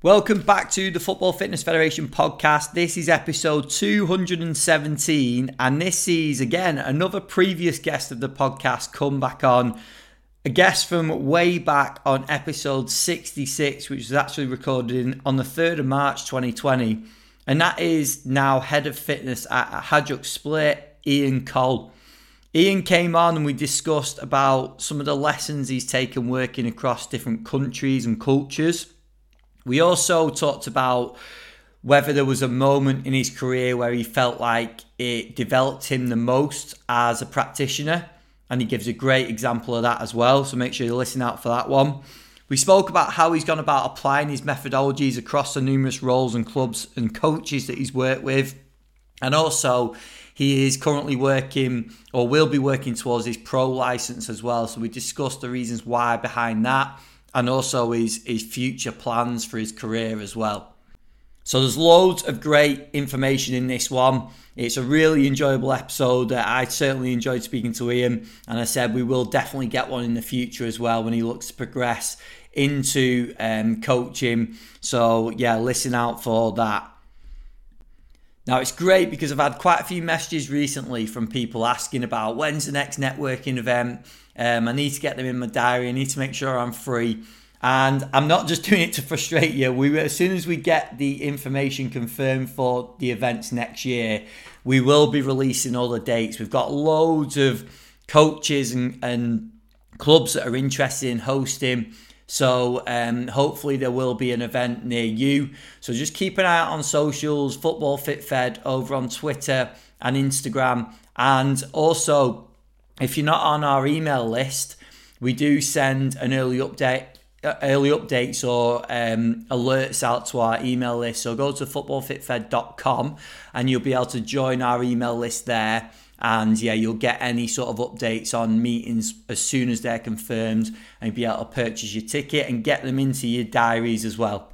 Welcome back to the Football Fitness Federation podcast. This is episode 217, and this sees again another previous guest of the podcast come back on. A guest from way back on episode 66, which was actually recorded in, on the 3rd of March 2020, and that is now head of fitness at Hajduk Split, Ian Cole. Ian came on and we discussed about some of the lessons he's taken working across different countries and cultures we also talked about whether there was a moment in his career where he felt like it developed him the most as a practitioner. And he gives a great example of that as well. So make sure you listen out for that one. We spoke about how he's gone about applying his methodologies across the numerous roles and clubs and coaches that he's worked with. And also, he is currently working or will be working towards his pro license as well. So we discussed the reasons why behind that and also his, his future plans for his career as well. So there's loads of great information in this one. It's a really enjoyable episode. I certainly enjoyed speaking to Ian, and I said we will definitely get one in the future as well when he looks to progress into um, coaching. So yeah, listen out for that. Now it's great because I've had quite a few messages recently from people asking about when's the next networking event. Um, I need to get them in my diary. I need to make sure I'm free. And I'm not just doing it to frustrate you. We as soon as we get the information confirmed for the events next year, we will be releasing all the dates. We've got loads of coaches and, and clubs that are interested in hosting. So um, hopefully there will be an event near you. So just keep an eye out on socials, Football Fit Fed over on Twitter and Instagram. And also if you're not on our email list, we do send an early update uh, early updates or um, alerts out to our email list. So go to footballfitfed.com and you'll be able to join our email list there. And yeah, you'll get any sort of updates on meetings as soon as they're confirmed and be able to purchase your ticket and get them into your diaries as well.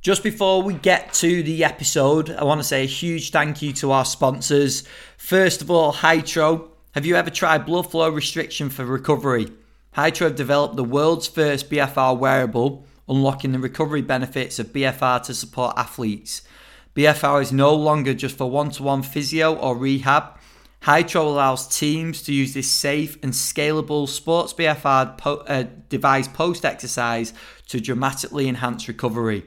Just before we get to the episode, I want to say a huge thank you to our sponsors. First of all, Hytro. Have you ever tried blood flow restriction for recovery? Hytro have developed the world's first BFR wearable, unlocking the recovery benefits of BFR to support athletes. BFR is no longer just for one to one physio or rehab. Hytro allows teams to use this safe and scalable sports BFR po- uh, device post exercise to dramatically enhance recovery.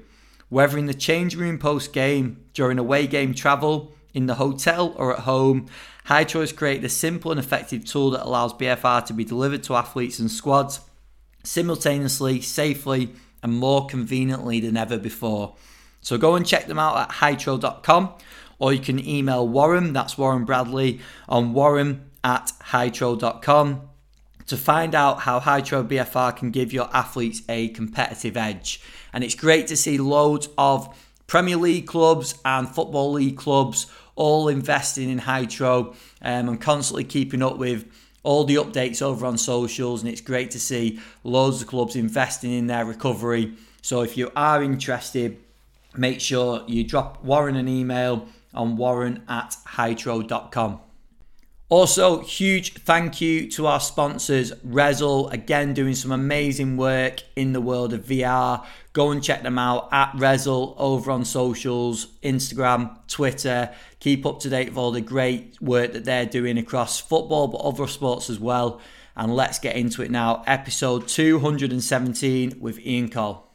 Whether in the change room post game, during away game travel, in the hotel, or at home, Hytro has created a simple and effective tool that allows BFR to be delivered to athletes and squads simultaneously, safely, and more conveniently than ever before. So go and check them out at hytro.com or you can email Warren, that's Warren Bradley, on warren at hytro.com to find out how Hytro BFR can give your athletes a competitive edge. And it's great to see loads of Premier League clubs and Football League clubs all investing in Hytro um, and constantly keeping up with all the updates over on socials. And it's great to see loads of clubs investing in their recovery. So if you are interested, make sure you drop Warren an email on warren at hytro.com. Also, huge thank you to our sponsors, Rezzil, again doing some amazing work in the world of VR. Go and check them out at Rezzil over on socials, Instagram, Twitter. Keep up to date with all the great work that they're doing across football, but other sports as well. And let's get into it now. Episode 217 with Ian Cole.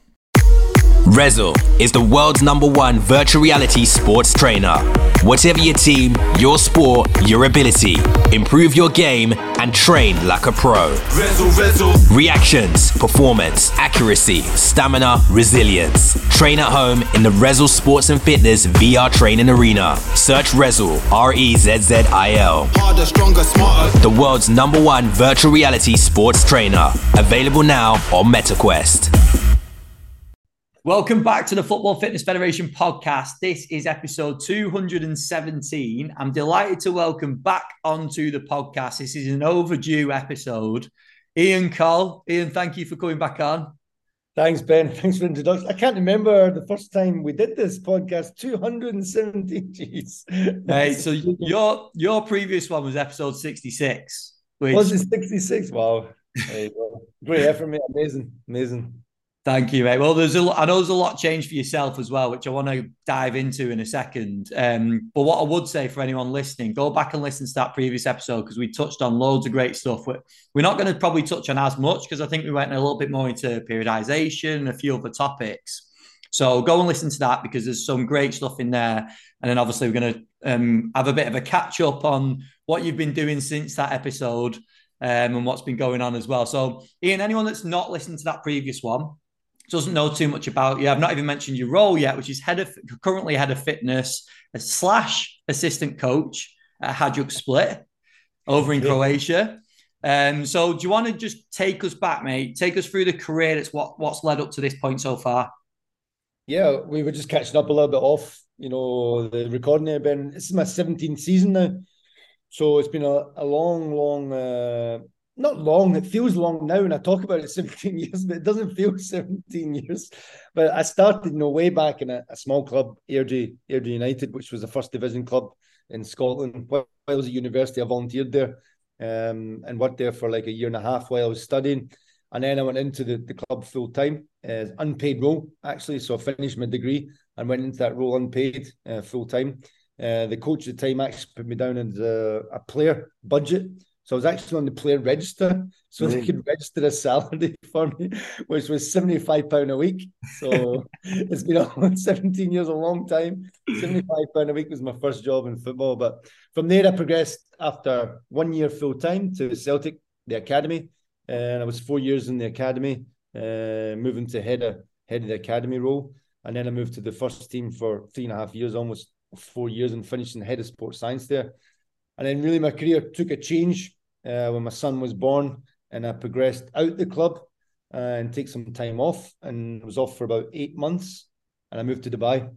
Rezzil is the world's number one virtual reality sports trainer. Whatever your team, your sport, your ability, improve your game and train like a pro. Rezzil, Rezzil. Reactions, performance, accuracy, stamina, resilience. Train at home in the Rezzil Sports and Fitness VR training arena. Search Rezzil, R E Z Z I L. Harder, stronger, smarter. The world's number one virtual reality sports trainer. Available now on MetaQuest. Welcome back to the Football Fitness Federation podcast. This is episode 217. I'm delighted to welcome back onto the podcast. This is an overdue episode. Ian Cole. Ian, thank you for coming back on. Thanks, Ben. Thanks for the introduction. I can't remember the first time we did this podcast. 217. Jeez. Hey, so your your previous one was episode 66. Which... Was it 66? Wow. Great effort, mate. Amazing. Amazing. Thank you, mate. Well, there's a I know there's a lot changed for yourself as well, which I want to dive into in a second. Um, but what I would say for anyone listening, go back and listen to that previous episode because we touched on loads of great stuff. We're, we're not going to probably touch on as much because I think we went a little bit more into periodization and a few other topics. So go and listen to that because there's some great stuff in there. And then obviously we're going to um, have a bit of a catch up on what you've been doing since that episode um, and what's been going on as well. So, Ian, anyone that's not listened to that previous one, doesn't know too much about you. I've not even mentioned your role yet, which is head of currently head of fitness slash assistant coach at Hajduk Split over in yeah. Croatia. Um, so do you want to just take us back, mate? Take us through the career that's what what's led up to this point so far. Yeah, we were just catching up a little bit off, you know, the recording there, Ben. This is my 17th season now. So it's been a, a long, long uh, not long. It feels long now, and I talk about it 17 years, but it doesn't feel 17 years. But I started, you know, way back in a, a small club, Airdrie, Airdrie United, which was the first division club in Scotland. While I was at university, I volunteered there um, and worked there for like a year and a half while I was studying. And then I went into the, the club full time, uh, unpaid role actually. So I finished my degree and went into that role unpaid uh, full time. Uh, the coach at the time actually put me down as a, a player budget. So I was actually on the player register, so they could register a salary for me, which was seventy-five pound a week. So it's been almost seventeen years, a long time. Seventy-five pound a week was my first job in football, but from there I progressed after one year full time to Celtic, the academy, and I was four years in the academy, uh, moving to head of head of the academy role, and then I moved to the first team for three and a half years, almost four years, and finishing head of sports science there. And then really my career took a change uh, when my son was born, and I progressed out the club uh, and take some time off, and was off for about eight months, and I moved to Dubai.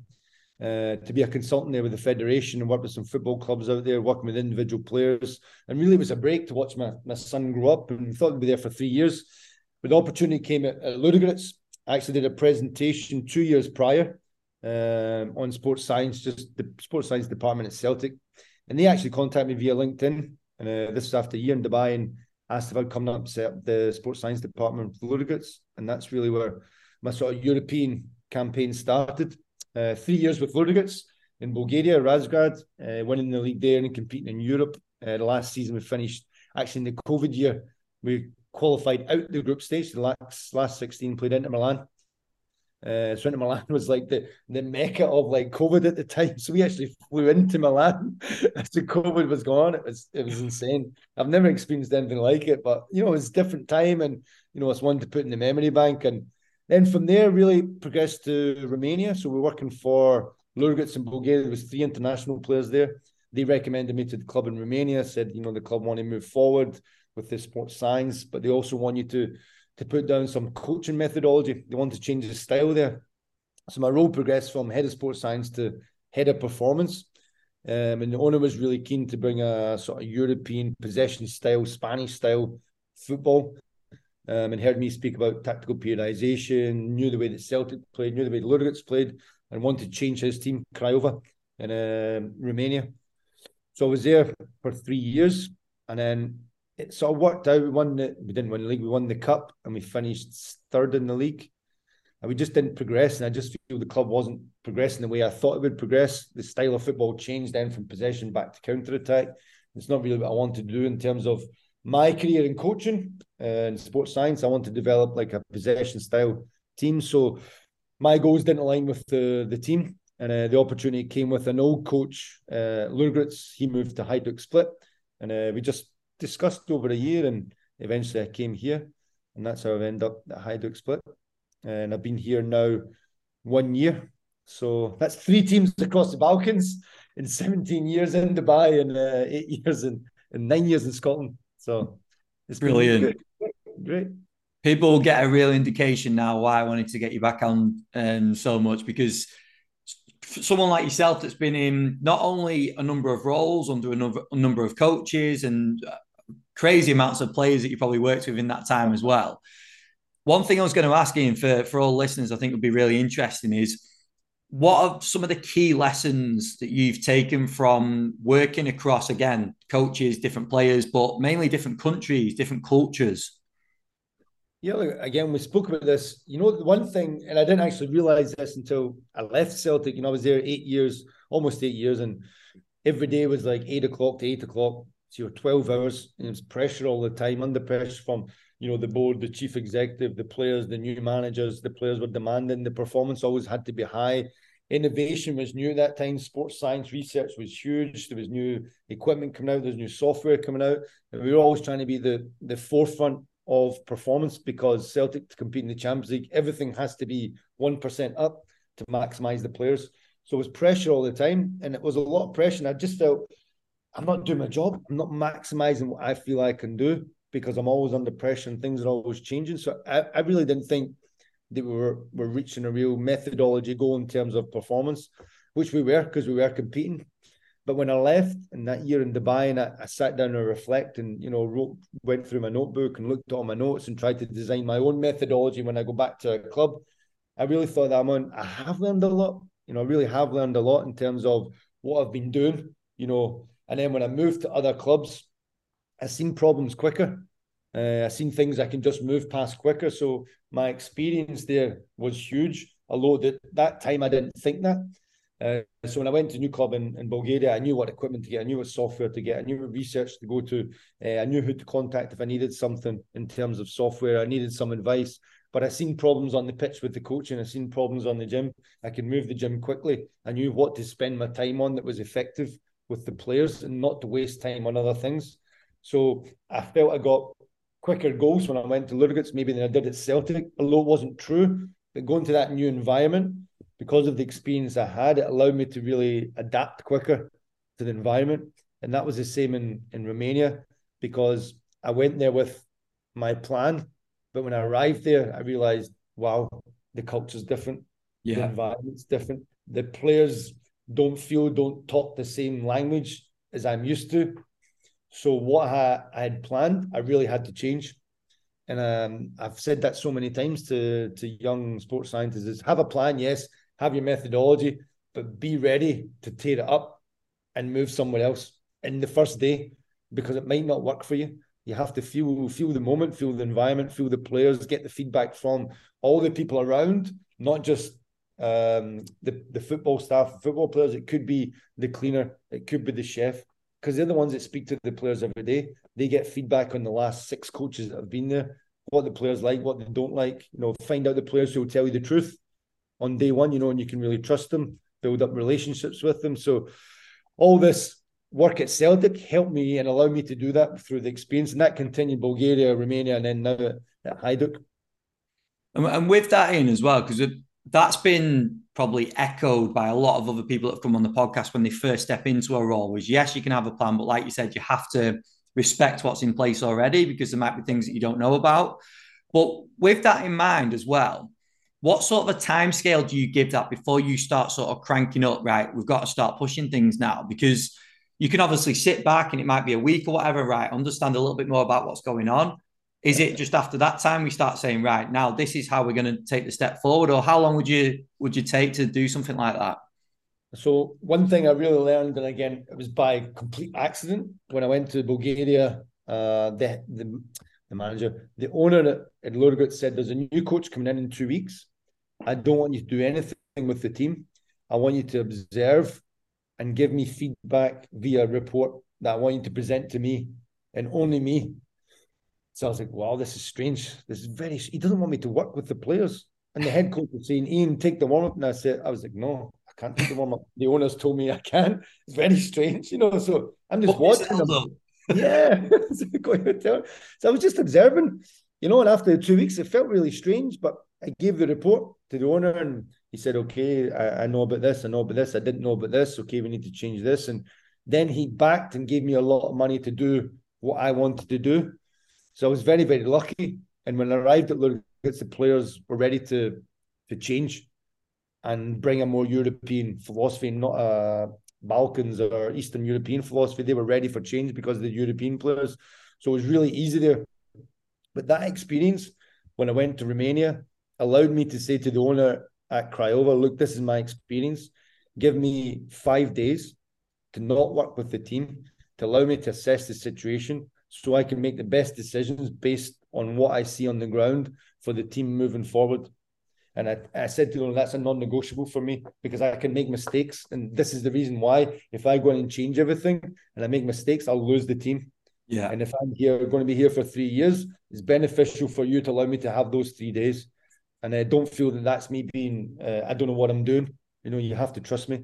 Uh, to be a consultant there with the federation and work with some football clubs out there, working with individual players. And really, it was a break to watch my, my son grow up. And we thought we'd be there for three years. But the opportunity came at, at Ludogorets. I actually did a presentation two years prior um, on sports science, just the sports science department at Celtic. And they actually contacted me via LinkedIn and uh, this was after a year in Dubai and asked if I'd come up and set up the sports science department for Ludogorets. And that's really where my sort of European campaign started. Uh, three years with Ludogorets in Bulgaria, Razgrad, uh, winning the league there and competing in Europe. Uh, the last season we finished, actually in the COVID year, we qualified out the group stage. The last, last 16 played Inter Milan uh, so Inter Milan was like the, the mecca of like COVID at the time. So we actually flew into Milan as the COVID was gone. It was it was insane. I've never experienced anything like it, but you know, it was a different time and you know, it's one to put in the memory bank. And then from there really progressed to Romania. So we're working for Ludogorets in Bulgaria. There was three international players there. They recommended me to the club in Romania, said, you know, the club want to move forward with the sports science, but they also want you to to put down some coaching methodology. They want to change the style there. So my role progressed from head of sports science to head of performance. Um, and the owner was really keen to bring a sort of European possession style, Spanish style football. Um, and heard me speak about tactical periodization, knew the way that Celtic played, knew the way Ludogorets played, and wanted to change his team, Craiova, in uh, Romania. So I was there for three years. And then it sort of worked out. We won the, we didn't win the league, we won the cup and we finished third in the league. And we just didn't progress. And I just feel the club wasn't progressing the way I thought it would progress. The style of football changed then from possession back to counter attack. It's not really what I wanted to do in terms of my career in coaching and sports science. I want to develop like a possession style team. So my goals didn't align with the, the team. And uh, the opportunity came with an old coach, uh, Ludogorets. He moved to Hajduk Split. And uh, we just discussed over a year, and eventually I came here, and that's how I've ended up at Hajduk Split. And I've been here now one year, so that's three teams across the Balkans in 17 years in Dubai and uh, eight years in, and nine years in Scotland. So it's brilliant. Great. People get a real indication now why I wanted to get you back on um, so much because someone like yourself that's been in not only a number of roles under a number, a number of coaches and uh, crazy amounts of players that you probably worked with in that time as well. One thing I was going to ask you for, for all listeners, I think would be really interesting is what are some of the key lessons that you've taken from working across, again, coaches, different players, but mainly different countries, different cultures? Yeah, look, again, we spoke about this. You know, the one thing, and I didn't actually realize this until I left Celtic. You know, I was there eight years, almost eight years, and every day was like eight o'clock to eight o'clock. So you're 12 hours, and it was pressure all the time, under pressure from, you know, the board, the chief executive, the players, the new managers. The players were demanding. The performance always had to be high. Innovation was new at that time. Sports science research was huge. There was new equipment coming out. There's new software coming out, and we were always trying to be the the forefront of performance because Celtic to compete in the Champions League, everything has to be 1% up to maximize the players. So it was pressure all the time, and it was a lot of pressure. And I just felt I'm not doing my job. I'm not maximizing what I feel I can do because I'm always under pressure and things are always changing. So I, I really didn't think that we were, were reaching a real methodology goal in terms of performance, which we were because we were competing. But when I left in that year in Dubai and I, I, sat down and reflect and you know wrote went through my notebook and looked at all my notes and tried to design my own methodology when I go back to a club, I really thought that I'm on I have learned a lot. You know, I really have learned a lot in terms of what I've been doing, you know. And then when I moved to other clubs, I've seen problems quicker. Uh, I've seen things I can just move past quicker. So my experience there was huge. Although that that time I didn't think that. Uh, so when I went to new club in, in Bulgaria, I knew what equipment to get, I knew what software to get, I knew what research to go to, uh, I knew who to contact if I needed something in terms of software, I needed some advice. But I seen problems on the pitch with the coaching, I seen problems on the gym. I could move the gym quickly. I knew what to spend my time on that was effective with the players and not to waste time on other things. So I felt I got quicker goals when I went to Ludogorets maybe than I did at Celtic, although it wasn't true. But going to that new environment, because of the experience I had, it allowed me to really adapt quicker to the environment. And that was the same in, in Romania because I went there with my plan. But when I arrived there, I realized, wow, the culture's different. Yeah. The environment's different. The players don't feel, don't talk the same language as I'm used to. So what I, had planned, I really had to change. And um, I've said that so many times to, to young sports scientists is have a plan, yes, have your methodology, but be ready to tear it up and move somewhere else in the first day because it might not work for you. You have to feel feel the moment, feel the environment, feel the players, get the feedback from all the people around, not just um, the the football staff, football players. It could be the cleaner, it could be the chef, because they're the ones that speak to the players every day. They get feedback on the last six coaches that have been there, what the players like, what they don't like. You know, find out the players who will tell you the truth on day one, you know, and you can really trust them, build up relationships with them. So all this work at Celtic helped me and allowed me to do that through the experience. And that continued Bulgaria, Romania, and then now at, Hajduk. And, and with that in as well, because that's been probably echoed by a lot of other people that have come on the podcast when they first step into a role was yes, you can have a plan, but like you said, you have to respect what's in place already because there might be things that you don't know about. But with that in mind as well, what sort of a time scale do you give that before you start sort of cranking up? Right, we've got to start pushing things now because you can obviously sit back and it might be a week or whatever, right? Understand a little bit more about what's going on. Is it just after that time we start saying, right, now this is how we're going to take the step forward, or how long would you would you take to do something like that? So one thing I really learned, and again, it was by complete accident when I went to Bulgaria. Uh, the, the the manager, the owner at, Ludogorets said, "There's a new coach coming in in two weeks. I don't want you to do anything with the team. I want you to observe and give me feedback via report that I want you to present to me and only me. So I was like, wow, this is strange. This is very, he doesn't want me to work with the players. And the head coach was saying, Ian, take the warm up. And I said, I was like, no, I can't take the warm up. The owners told me I can. It's very strange, you know. So I'm just what watching them. yeah. so I was just observing, you know, and after two weeks, it felt really strange, but I gave the report to the owner and he said, okay, I, I, know about this, I know about this, I didn't know about this. Okay, we need to change this. And then he backed and gave me a lot of money to do what I wanted to do. So I was very, very lucky. And when I arrived at Ludogorets, the players were ready to to change and bring a more European philosophy, not a Balkans or Eastern European philosophy. They were ready for change because of the European players. So it was really easy there. But that experience when I went to Romania allowed me to say to the owner at Craiova, look, this is my experience. Give me five days to not work with the team, to allow me to assess the situation so I can make the best decisions based on what I see on the ground for the team moving forward. And I, I said to them, that's a non-negotiable for me because I can make mistakes. And this is the reason why if I go in and change everything and I make mistakes, I'll lose the team. Yeah. And if I'm here going to be here for three years, it's beneficial for you to allow me to have those three days. And I don't feel that that's me being, uh, I don't know what I'm doing. You know, you have to trust me.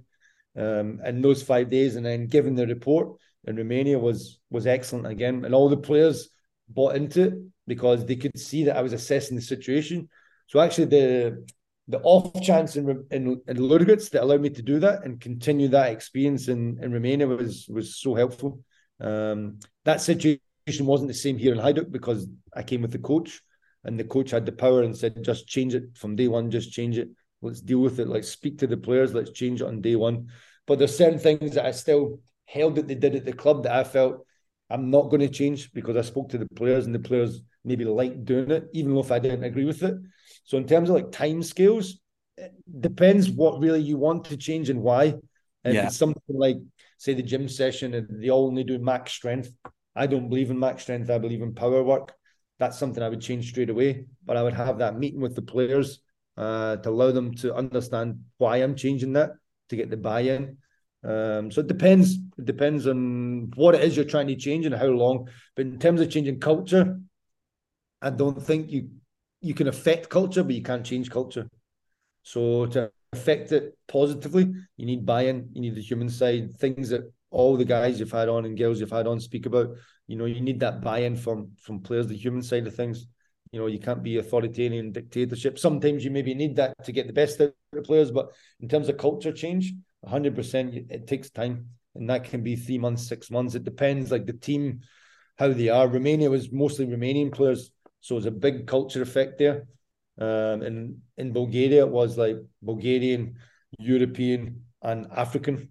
Um, and those five days, and then giving the report in Romania was was excellent again, and all the players bought into it because they could see that I was assessing the situation. So actually, the the off chance in in, in Ludogorets that allowed me to do that and continue that experience in, in Romania was was so helpful. Um, that situation wasn't the same here in Hajduk because I came with the coach, and the coach had the power and said, "Just change it from day one. Just change it. Let's deal with it. Like speak to the players. Let's change it on day one." But there's certain things that I still held that they did at the club that I felt I'm not going to change because I spoke to the players and the players maybe liked doing it, even though if I didn't agree with it. So in terms of like time scales, it depends what really you want to change and why. And yeah. it's something like say the gym session and they all only do max strength, I don't believe in max strength. I believe in power work. That's something I would change straight away. But I would have that meeting with the players uh, to allow them to understand why I'm changing that to get the buy-in. Um, so it depends. It depends on what it is you're trying to change and how long. But in terms of changing culture, I don't think you you can affect culture, but you can't change culture. So to affect it positively, you need buy-in. You need the human side, things that all the guys you've had on and girls you've had on speak about. You know, you need that buy-in from from players, the human side of things. You know, you can't be authoritarian dictatorship. Sometimes you maybe need that to get the best out of the players, but in terms of culture change, 100% it takes time and that can be three months six months. It depends like the team how they are. Romania was mostly romanian players so it's a big culture effect there. Um, and in bulgaria it was like bulgarian european and african.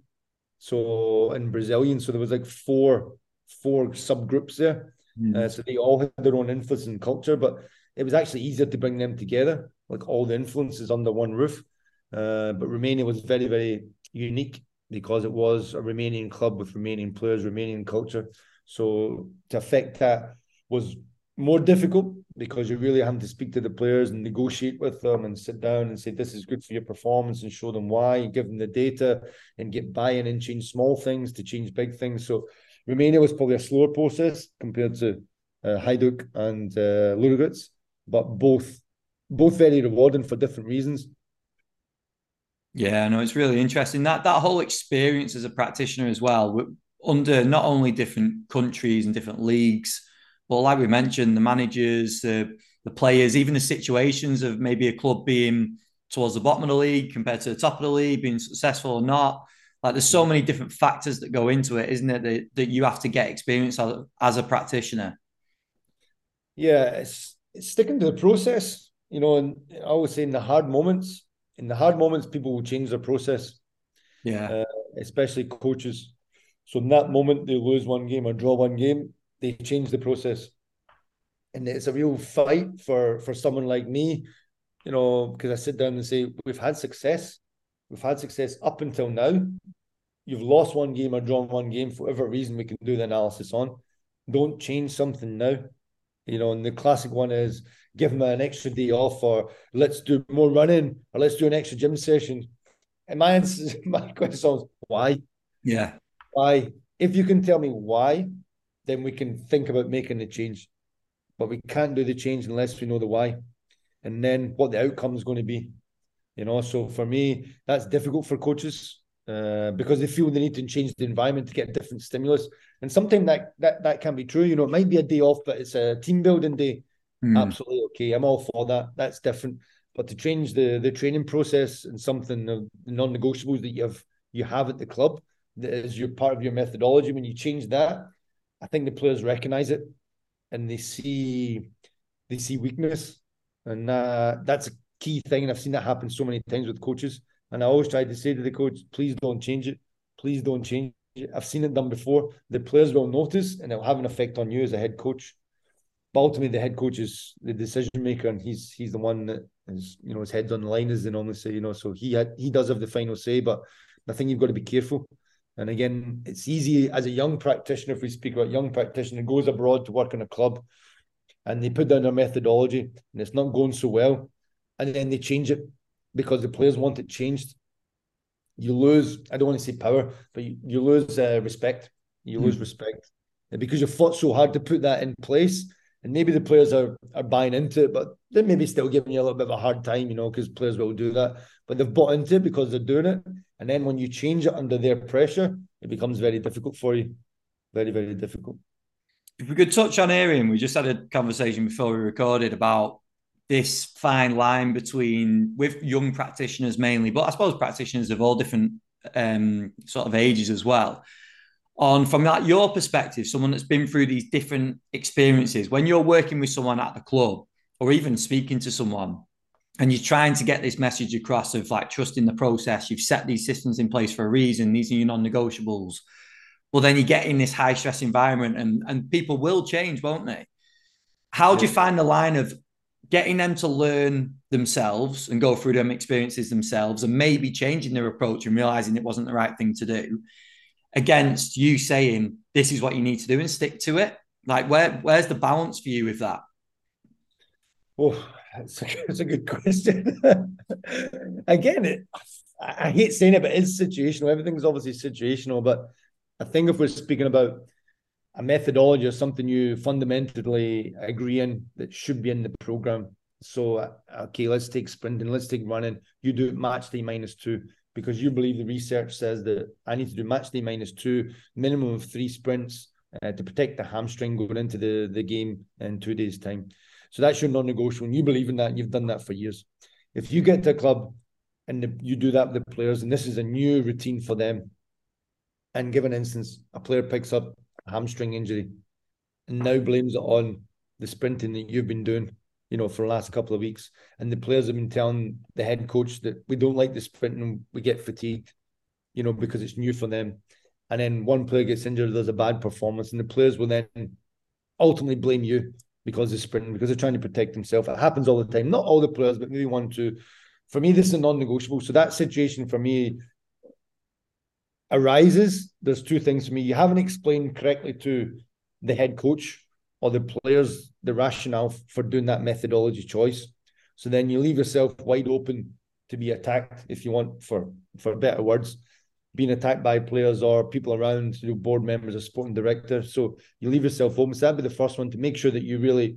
So and brazilian so there was like four four subgroups there. Mm. uh, so they all had their own influence and culture but it was actually easier to bring them together. Like all the influences under one roof. Uh, but romania was very very unique because it was a Romanian club with Romanian players, Romanian culture. So to affect that was more difficult because you really have to speak to the players and negotiate with them and sit down and say this is good for your performance and show them why, give them the data and get buy-in and change small things to change big things. So Romania was probably a slower process compared to uh, Hajduk and uh, but both both very rewarding for different reasons. Yeah, no, it's really interesting that that whole experience as a practitioner as well, under not only different countries and different leagues, but like we mentioned, the managers, the the players, even the situations of maybe a club being towards the bottom of the league compared to the top of the league, being successful or not. Like there's so many different factors that go into it, isn't it? That, that you have to get experience as, a practitioner. Yeah, it's, it's sticking to the process, you know, and I always say in the hard moments, in the hard moments, people will change their process. Yeah. Uh, especially coaches. So in that moment, they lose one game or draw one game, they change the process. And it's a real fight for for someone like me, you know, because I sit down and say, we've had success. We've had success up until now. You've lost one game or drawn one game for whatever reason we can do the analysis on. Don't change something now. You know, and the classic one is give them an extra day off, or let's do more running, or let's do an extra gym session. And my answer, my question is why? Yeah. Why? If you can tell me why, then we can think about making the change. But we can't do the change unless we know the why. And then what the outcome is going to be. You know, so for me, that's difficult for coaches uh, because they feel they need to change the environment to get different stimulus. And sometimes that that that can be true. You know, it might be a day off, but it's a team building day. Mm. Absolutely okay. I'm all for that. That's different. But to change the the training process and something of non-negotiables that you have you have at the club that is your part of your methodology. When you change that, I think the players recognize it and they see they see weakness, and uh, that's a key thing. And I've seen that happen so many times with coaches. And I always try to say to the coach, please don't change it. Please don't change it. I've seen it done before. The players will notice and it'll have an effect on you as a head coach. But ultimately, the head coach is the decision maker, and he's he's the one that is you know his head's on the line, as they normally say. You know, so he had, he does have the final say. But I think you've got to be careful. And again, it's easy as a young practitioner, if we speak about young practitioner, goes abroad to work in a club. and they put down their methodology and it's not going so well, and then they change it because the players want it changed. You lose, I don't want to say power, but you, you lose uh, respect. You mm. lose respect. And because you fought so hard to put that in place, and maybe the players are are buying into it, but they're maybe still giving you a little bit of a hard time, you know, because players will do that. But they've bought into it because they're doing it. And then when you change it under their pressure, it becomes very difficult for you. Very, very difficult. If we could touch on Arian, we just had a conversation before we recorded about this fine line between with young practitioners mainly, but I suppose practitioners of all different um, sort of ages as well. On from that your perspective, someone that's been through these different experiences, when you're working with someone at the club or even speaking to someone, and you're trying to get this message across of like trusting the process, you've set these systems in place for a reason, these are your non-negotiables well, then you get in this high stress environment and, and people will change, won't they? How do you find the line of getting them to learn themselves and go through them experiences themselves and maybe changing their approach and realizing it wasn't the right thing to do against you saying this is what you need to do and stick to it? Like where where's the balance for you with that? Oh, that's a, that's a good question. Again, it, I hate saying it, but it's situational. Everything's obviously situational, but I think if we're speaking about a methodology or something you fundamentally agree in that should be in the program. So, okay, let's take sprinting, let's take running. You do match day minus two because you believe the research says that I need to do match day minus two, minimum of three sprints uh, to protect the hamstring going into the, the game in two days' time. So that's your non negotiable. And you believe in that, you've done that for years. If you get to a club and the, you do that with the players, and this is a new routine for them, and give an instance, a player picks up hamstring injury and now blames it on the sprinting that you've been doing, you know, for the last couple of weeks. And the players have been telling the head coach that we don't like the sprinting, we get fatigued, you know, because it's new for them. And then one player gets injured, there's a bad performance, and the players will then ultimately blame you because of sprinting, because they're trying to protect themselves. It happens all the time. Not all the players, but maybe one, two. For me, this is a non-negotiable. So that situation for me arises, there's two things for me. You haven't explained correctly to the head coach or the players the rationale for doing that methodology choice. So then you leave yourself wide open to be attacked, if you want, for for better words, being attacked by players or people around, you know, board members or sporting director. So you leave yourself open. So that'd be the first one to make sure that you really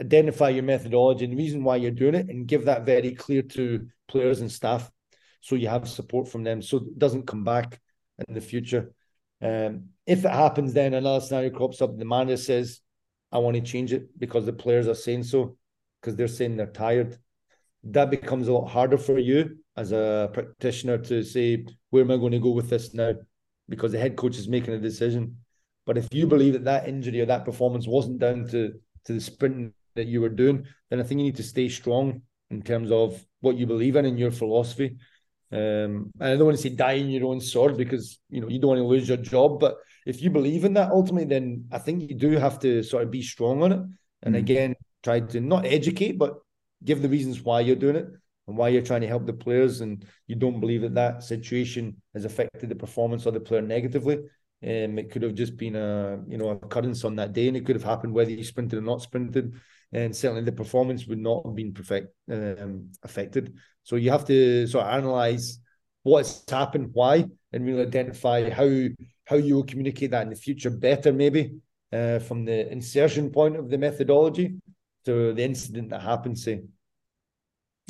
identify your methodology and reason why you're doing it and give that very clear to players and staff so you have support from them so it doesn't come back in the future. Um, if it happens, then another scenario crops up. The manager says, "I want to change it because the players are saying so, because they're saying they're tired." That becomes a lot harder for you as a practitioner to say, "Where am I going to go with this now?" Because the head coach is making a decision. But if you believe that that injury or that performance wasn't down to to the sprint that you were doing, then I think you need to stay strong in terms of what you believe in and your philosophy. Um, and I don't want to say die in your own sword because you know you don't want to lose your job, but if you believe in that ultimately, then I think you do have to sort of be strong on it. And mm. again, try to not educate, but give the reasons why you're doing it and why you're trying to help the players. And you don't believe that that situation has affected the performance of the player negatively. Um, it could have just been a you know a occurrence on that day, and it could have happened whether you sprinted or not sprinted and certainly the performance would not have been perfect um, affected. So you have to sort of analyze what's happened, why, and really identify how how you will communicate that in the future better, maybe uh, from the insertion point of the methodology to the incident that happened. Say,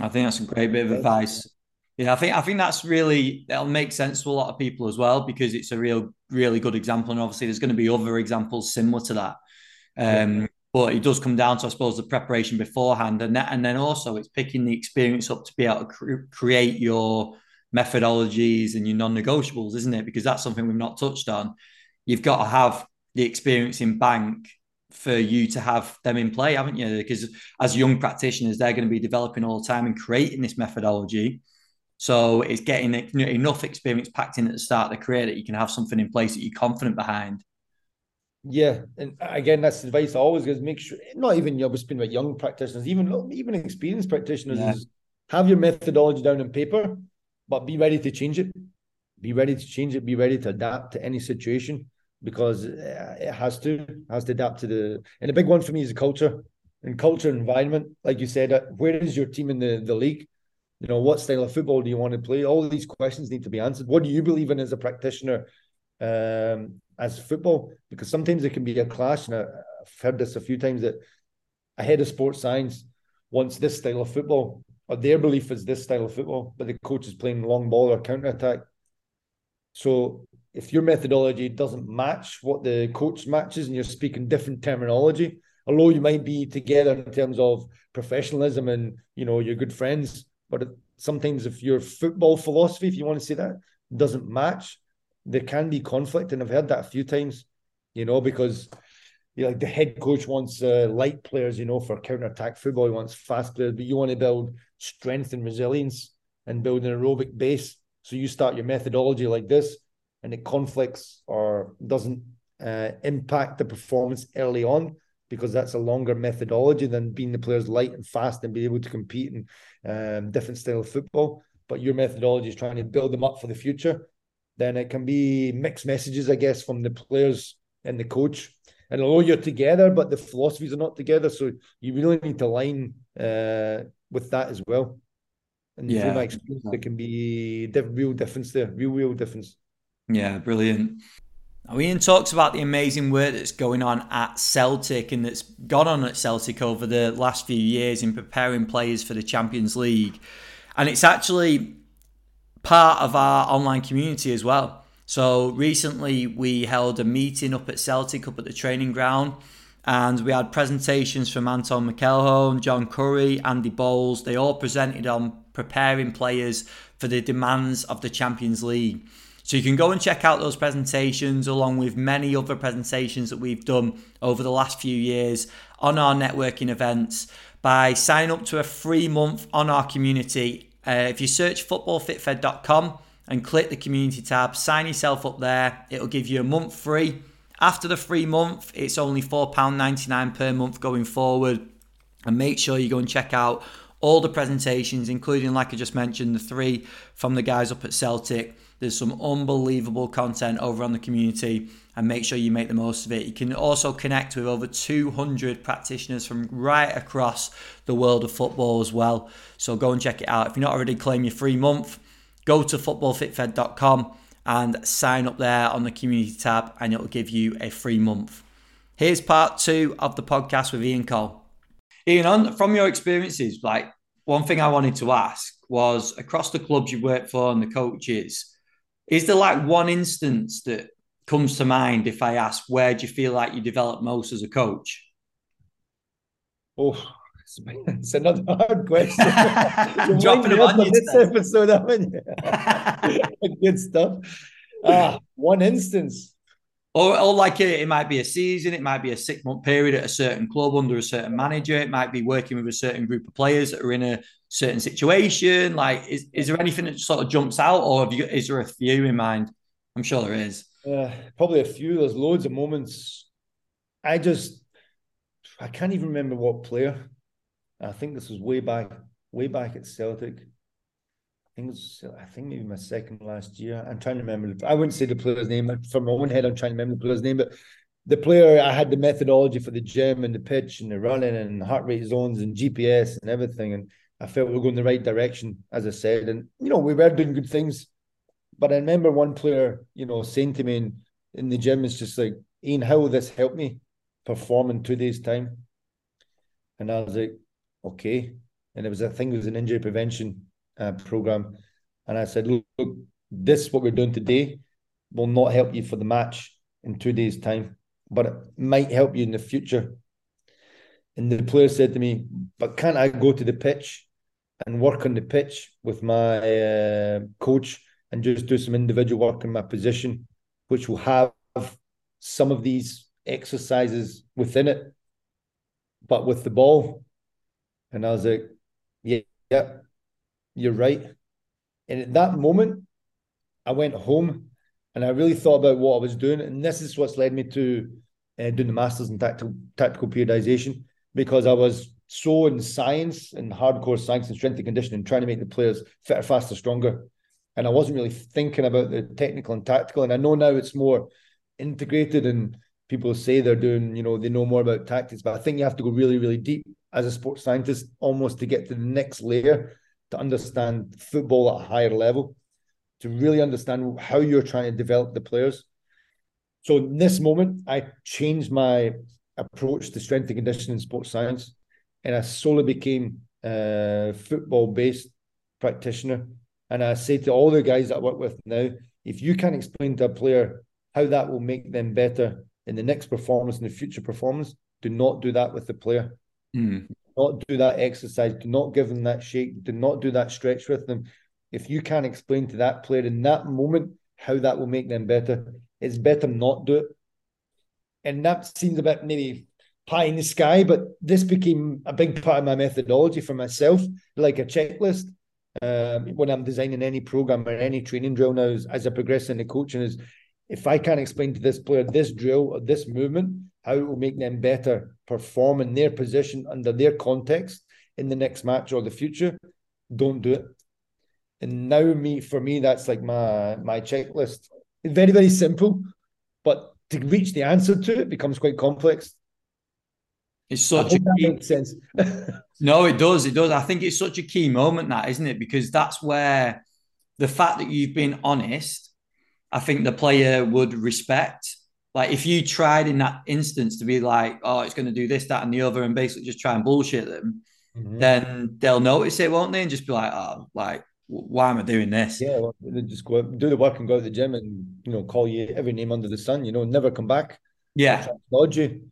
I think that's a great bit of advice. Yeah, I think I think that's really that'll make sense to a lot of people as well because it's a real really good example, and obviously there's going to be other examples similar to that. Um, but it does come down to, I suppose, the preparation beforehand, and that, and then also it's picking the experience up to be able to cre- create your methodologies and your non-negotiables, isn't it? Because that's something we've not touched on. You've got to have the experience in bank for you to have them in play, haven't you? Because as young practitioners, they're going to be developing all the time and creating this methodology. So it's getting enough experience packed in at the start of the career that you can have something in place that you're confident behind. Yeah, and again, that's advice I always give: make sure not even you know, speaking about young practitioners, even even experienced practitioners, yeah. is have your methodology down on paper, but be ready to change it. Be ready to change it. Be ready to adapt to any situation because uh, it has to has to adapt to the. And the big one for me is the culture. and culture environment. Like you said, uh, where is your team in the, the league? You know, what style of football do you want to play? All these questions need to be answered. What do you believe in as a practitioner um, as football? Because sometimes it can be a clash, and I've heard this a few times that a head of sports science wants this style of football, or their belief is this style of football, but the coach is playing long ball or counter attack. So if your methodology doesn't match what the coach matches and you're speaking different terminology, although you might be together in terms of professionalism and you know you're good friends, but sometimes if your football philosophy, if you want to say that, doesn't match, there can be conflict, and I've heard that a few times. You know, because you know, like the head coach wants uh, light players, you know, for counter attack football. He wants fast players, but you want to build strength and resilience and build an aerobic base. So you start your methodology like this, and it conflicts or doesn't uh, impact the performance early on because that's a longer methodology than being the players light and fast and be able to compete in um, different style of football. But your methodology is trying to build them up for the future. Then it can be mixed messages, I guess, from the players and the coach. And although you're together, but the philosophies are not together, so you really need to align uh, with that as well. And yeah. through my experience, there can be diff- real difference there, real, real difference. Yeah, brilliant. Now, Ian talks about the amazing work that's going on at Celtic and that's gone on at Celtic over the last few years in preparing players for the Champions League. And it's actually part of our online community as well. So recently we held a meeting up at Celtic, up at the training ground, and we had presentations from Anton McElhone, John Curry, Andy Bowles. They all presented on preparing players for the demands of the Champions League. So you can go and check out those presentations along with many other presentations that we've done over the last few years on our networking events by signing up to a free month on our community. Uh, if you search footballfitfed.com and click the community tab, sign yourself up there. It'll give you a month free. After the free month, it's only £4.99 per month going forward. And make sure you go and check out all the presentations, including, like I just mentioned, the three from the guys up at Celtic there's some unbelievable content over on the community and make sure you make the most of it. You can also connect with over 200 practitioners from right across the world of football as well. So go and check it out. If you're not already claim your free month, go to footballfitfed.com and sign up there on the community tab and it'll give you a free month. Here's part two of the podcast with Ian Cole. Ian, on, from your experiences, like one thing I wanted to ask was across the clubs you work for and the coaches, is there like one instance that comes to mind if I ask where do you feel like you developed most as a coach? Oh, it's another hard question. Dropping them on this episode, haven't you? Good stuff. Ah, one instance. Or, or like a, it might be a season, it might be a six month period at a certain club under a certain manager, it might be working with a certain group of players that are in a certain situation. Like, is, is there anything that sort of jumps out, or have you, is there a few in mind? I'm sure there is. Uh, probably a few. There's loads of moments. I just, I can't even remember what player. I think this was way back, way back at Celtic think it's I think maybe my second last year. I'm trying to remember. I wouldn't say the player's name from my own head. I'm trying to remember the player's name, but the player I had the methodology for the gym and the pitch and the running and heart rate zones and GPS and everything, and I felt we were going the right direction, as I said. And you know we were doing good things, but I remember one player, you know, saying to me in, in the gym, "It's just like Ian, how will this help me perform in two days' time?" And I was like, "Okay." And it was I think it was an injury prevention uh, program. And I said, look, look, this what we're doing today will not help you for the match in two days' time, but it might help you in the future. And the player said to me, but can't I go to the pitch and work on the pitch with my uh, coach and just do some individual work in my position, which will have some of these exercises within it, but with the ball. And I was like, yeah, yeah, you're right. And at that moment, I went home and I really thought about what I was doing. And this is what's led me to uh, doing the masters in tactical tactical periodization because I was so in science and hardcore science and strength and conditioning, trying to make the players fitter, faster, stronger. And I wasn't really thinking about the technical and tactical. And I know now it's more integrated and people say they're doing, you know, they know more about tactics, but I think you have to go really, really deep as a sports scientist almost to get to the next layer to understand football at a higher level, to really understand how you're trying to develop the players. So in this moment, I changed my approach to strength and conditioning in sports science, and I solely became a football-based practitioner. And I say to all the guys that I work with now, if you can't explain to a player how that will make them better in the next performance and the future performance, do not do that with the player. Mm. Do not do that exercise. Do not give them that shake. Do not do that stretch with them. If you can't explain to that player in that moment how that will make them better, it's better not do it. And that seems a bit maybe pie in the sky, but this became a big part of my methodology for myself, like a checklist. Um, when I'm designing any program or any training drill now, as, as I progress in the coaching, is if I can't explain to this player this drill or this movement, how it will make them better perform in their position under their context in the next match or the future, don't do it. And now me for me, that's like my my checklist. It's very, very simple, but to reach the answer to it becomes quite complex. It's such a key... sense. no, it does. It does. I think it's such a key moment, that isn't it? Because that's where the fact that you've been honest, I think the player would respect. Like if you tried in that instance to be like, oh, it's going to do this, that, and the other, and basically just try and bullshit them, mm-hmm. then they'll notice it, won't they? And just be like, oh, like why am I doing this? Yeah, well, just go out, do the work and go to the gym and you know call you every name under the sun. You know, never come back. Yeah, dodge you.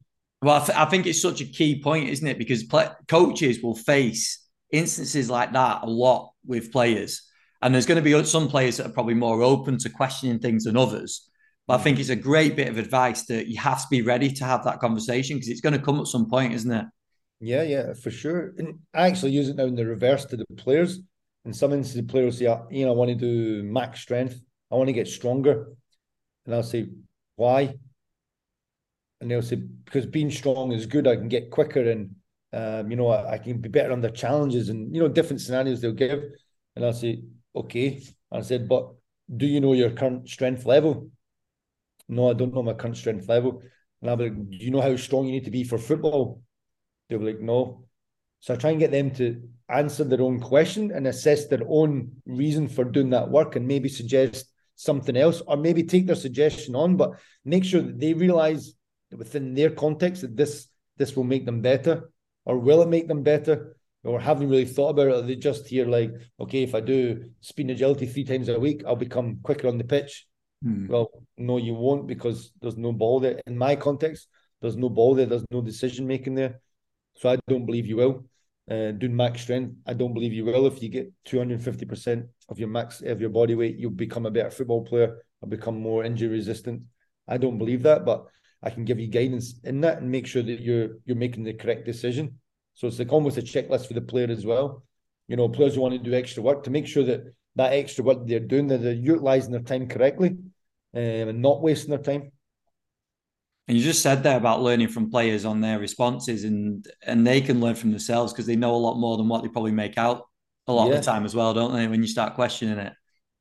Well, I, th- I, think it's such a key point, isn't it? Because play- coaches will face instances like that a lot with players, and there's going to be some players that are probably more open to questioning things than others. But I think it's a great bit of advice that you have to be ready to have that conversation because it's going to come at some point, isn't it? Yeah, yeah, for sure. And I actually use it now in the reverse to the players in some instances, the player will say, you know, I want to do max strength. I want to get stronger. And I'll say, why? And they'll say, because being strong is good. I can get quicker and, um, you know, I, I, can be better under challenges and, you know, different scenarios they'll give. And I'll say, okay. I said, but do you know your current strength level? No, I don't know my current strength level. And I'll be like, do you know how strong you need to be for football? They'll be like, no. So I try and get them to answer their own question and assess their own reason for doing that work and maybe suggest something else or maybe take their suggestion on, but make sure that they realize that within their context that this this will make them better or will it make them better or haven't really thought about it or they just hear like okay if i do speed agility three times a week i'll become quicker on the pitch hmm. well no you won't because there's no ball there in my context there's no ball there there's no decision making there so I don't believe you will. Uh, doing max strength, I don't believe you will. If you get 250% of your max of your body weight, you'll become a better football player or become more injury resistant. I don't believe that, but I can give you guidance in that and make sure that you're you're making the correct decision. So it's like almost a checklist for the player as well. You know, players who want to do extra work to make sure that that extra work they're doing, that they're utilizing their time correctly um, and not wasting their time. And you just said there about learning from players on their responses, and and they can learn from themselves because they know a lot more than what they probably make out a lot yeah. of the time as well, don't they? When you start questioning it.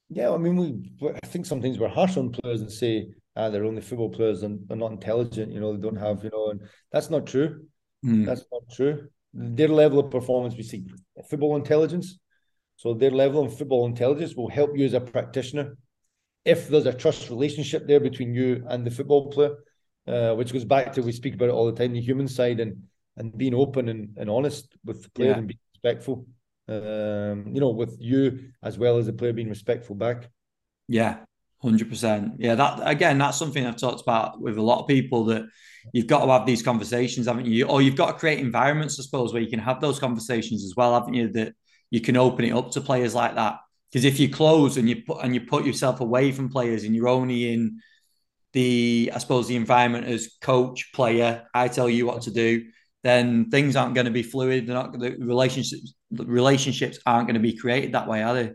Yeah, I mean, we I think sometimes we're harsh on players and say ah, they're only football players and they're not intelligent. You know, they don't have you know, and that's not true. Mm. That's not true. Their level of performance, we see football intelligence. So their level of football intelligence will help you as a practitioner. If there's a trust relationship there between you and the football player, uh, which goes back to we speak about it all the time the human side and and being open and, and honest with the player yeah. and being respectful um, you know with you as well as the player being respectful back yeah 100% yeah that again that's something i've talked about with a lot of people that you've got to have these conversations haven't you or you've got to create environments i suppose where you can have those conversations as well haven't you that you can open it up to players like that because if you close and you put and you put yourself away from players and you're only in the I suppose the environment as coach, player, I tell you what to do, then things aren't going to be fluid. They're not the relationships relationships aren't going to be created that way, are they?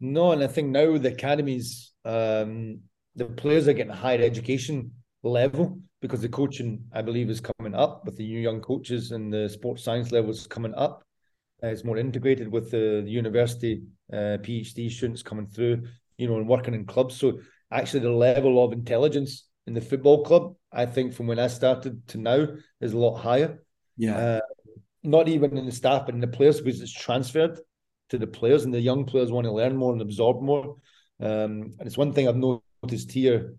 No, and I think now the academies, um, the players are getting a higher education level because the coaching, I believe, is coming up with the new young coaches and the sports science levels coming up. Uh, it's more integrated with the, university uh, PhD students coming through, you know, and working in clubs. So actually the level of intelligence in the football club I think from when I started to now is a lot higher. Yeah. Uh, not even in the staff, but in the players because it's transferred to the players, and the young players want to learn more and absorb more. Um, and it's one thing I've noticed here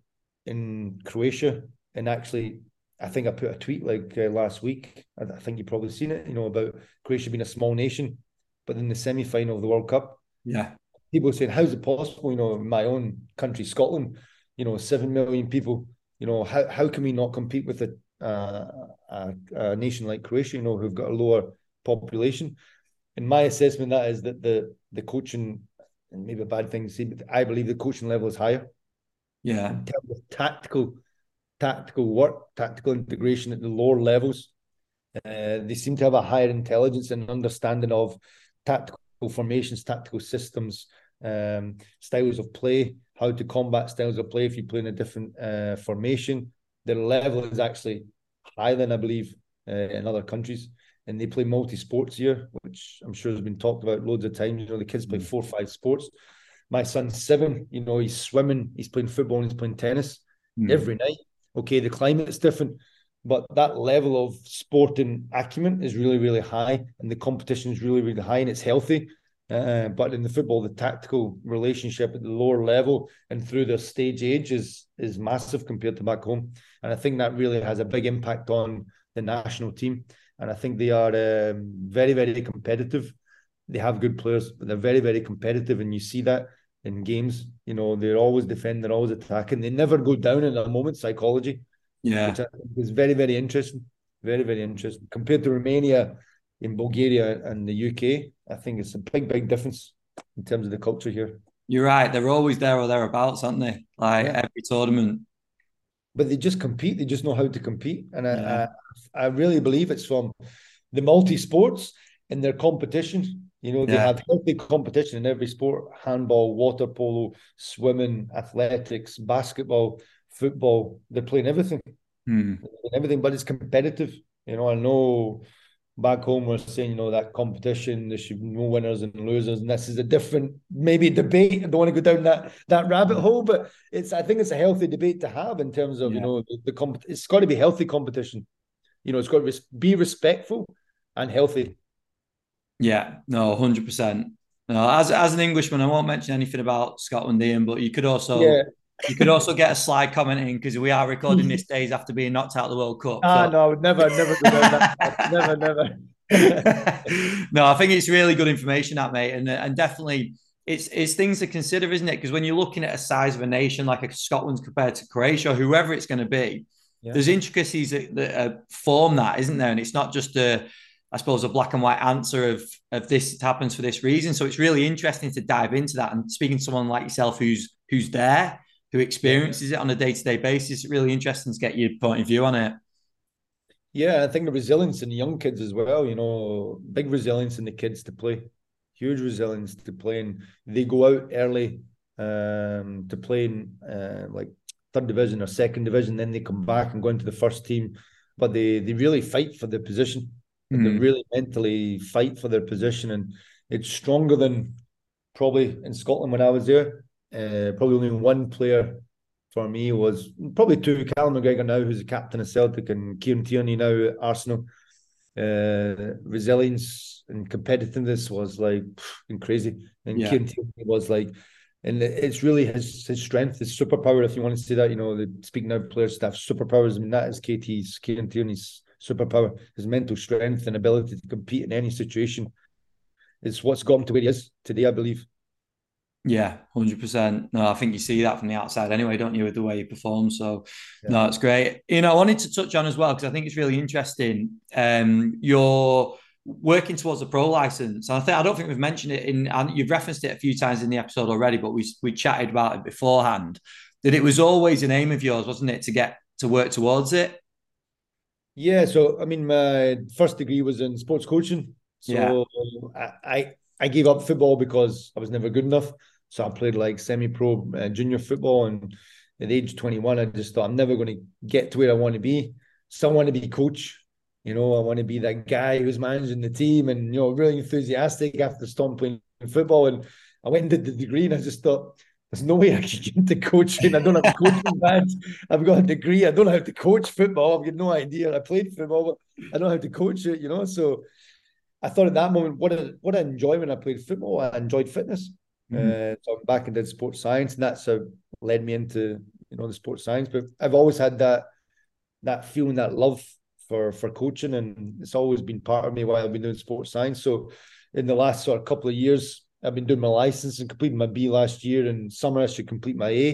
in Croatia, and actually, I think I put a tweet like uh, last week. I, I think you've probably seen it. You know about Croatia being a small nation, but in the semi final of the World Cup, yeah, people are saying, "How's it possible?" You know, my own country, Scotland, you know, seven million people. You know, how how can we not compete with a uh, a, a, nation like Croatia? You know, who've got a lower population. In my assessment, that is that the the coaching and maybe a bad thing to say, but I believe the coaching level is higher. Yeah, in terms of tactical tactical work, tactical integration at the lower levels. Uh, they seem to have a higher intelligence and understanding of tactical formations, tactical systems, um, styles of play, how to combat styles of play if you play in a different uh, formation. Their level is actually higher than I believe uh, in other countries. And they play multi sports here, which I'm sure has been talked about loads of times. You know, the kids play mm. four or five sports. My son's seven, you know, he's swimming, he's playing football, and he's playing tennis mm. every night. Okay, the climate's different, but that level of sporting acumen is really, really high, and the competition is really, really high, and it's healthy. Uh, but in the football, the tactical relationship at the lower level and through their stage age is is massive compared to back home, and I think that really has a big impact on the national team. And I think they are um, very, very competitive. They have good players, but they're very, very competitive, and you see that in games. You know, they're always defending, they're always attacking. They never go down in a moment. Psychology, yeah, which I think is very, very interesting. Very, very interesting compared to Romania in Bulgaria and the UK. I think it's a big, big difference in terms of the culture here. You're right. They're always there or thereabouts, aren't they? Like yeah. every tournament. But they just compete. They just know how to compete, and yeah. I, I, I really believe it's from the multi sports in their competition. You know, they yeah. have healthy competition in every sport: handball, water polo, swimming, athletics, basketball, football. They're playing everything, hmm. they're playing everything, but it's competitive. You know, I know back home we're saying, you know, that competition, there should be no winners and losers, and this is a different maybe debate. I don't want to go down that that rabbit hole, but it's I think it's a healthy debate to have in terms of yeah. you know the, the comp- it's got to be healthy competition. You know, it's got to be respectful and healthy. Yeah, no, hundred percent. No, as as an Englishman, I won't mention anything about Scotland, Ian, but you could also yeah. You could also get a slide comment in because we are recording this days after being knocked out of the World Cup. Ah, so. no, never, never, never, never. no, I think it's really good information, that mate, and and definitely it's it's things to consider, isn't it? Because when you're looking at a size of a nation like a Scotland compared to Croatia, or whoever it's going to be, yeah. there's intricacies that, that uh, form that, isn't there? And it's not just a I suppose a black and white answer of of this happens for this reason. So it's really interesting to dive into that and speaking to someone like yourself who's who's there who experiences it on a day to day basis. It's really interesting to get your point of view on it. Yeah, I think the resilience in the young kids as well. You know, big resilience in the kids to play, huge resilience to play, and they go out early um, to play in uh, like third division or second division. Then they come back and go into the first team, but they they really fight for their position. Mm. They really mentally fight for their position, and it's stronger than probably in Scotland when I was there. Uh, probably only one player for me was probably two. Callum McGregor now, who's the captain of Celtic, and Kieran Tierney now at Arsenal. Uh, resilience and competitiveness was like pff, crazy, and yeah. Kieran Tierney was like, and it's really his his strength, his superpower. If you want to say that, you know, the speaking now players to have superpowers. I mean, that is KT's Kieran Tierney's superpower, his mental strength and ability to compete in any situation. It's what's got him to where he is today, I believe. Yeah, hundred percent. No, I think you see that from the outside anyway, don't you, with the way he performs? So, yeah. no, it's great. You know, I wanted to touch on as well because I think it's really interesting. Um, you're working towards a pro license. And I think I don't think we've mentioned it in, and you've referenced it a few times in the episode already, but we we chatted about it beforehand. That it was always an aim of yours, wasn't it, to get to work towards it? Yeah. So, I mean, my first degree was in sports coaching. So yeah. I I gave up football because I was never good enough. So I played like semi-pro uh, junior football, and at age 21, I just thought I'm never going to get to where I want to be. Still want to be coach. You know, I want to be that guy who's managing the team, and you know, really enthusiastic after stopping playing football. And I went and did the degree, and I just thought there's no way I can get into coaching. I don't have a coaching badge. I've got a degree. I don't know how to coach football. I've got no idea. I played football, but I don't know how to coach it, you know. So I thought at that moment, what a what I enjoyed when I played football. I enjoyed fitness. Mm-hmm. Uh, so I'm back and did sports science, and that's how led me into you know the sports science. But I've always had that that feeling, that love for for coaching, and it's always been part of me while I've been doing sports science. So in the last sort of couple of years, I've been doing my license and completing my B last year. And summer I should complete my A,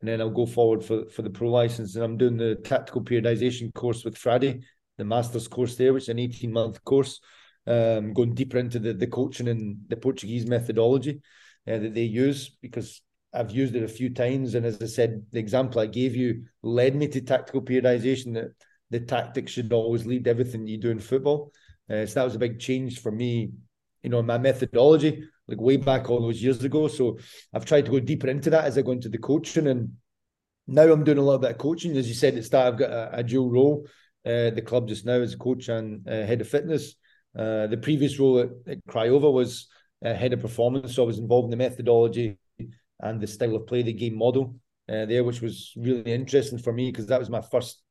and then I'll go forward for for the pro license. And I'm doing the tactical periodization course with Frade, the master's course there, which is an 18 month course. Um, going deeper into the the coaching and the Portuguese methodology uh, that they use because I've used it a few times. And as I said, the example I gave you led me to tactical periodization that the tactics should always lead everything you do in football. Uh, so that was a big change for me, you know, my methodology, like way back all those years ago. So I've tried to go deeper into that as I go into the coaching. And now I'm doing a little bit of coaching. As you said at start, I've got a, a dual role. Uh, the club just now as coach and uh, head of fitness. Uh, the previous role at, at Craiova was head of performance. So I was involved in the methodology and the style of play, the game model uh, there, which was really interesting for me because that was my first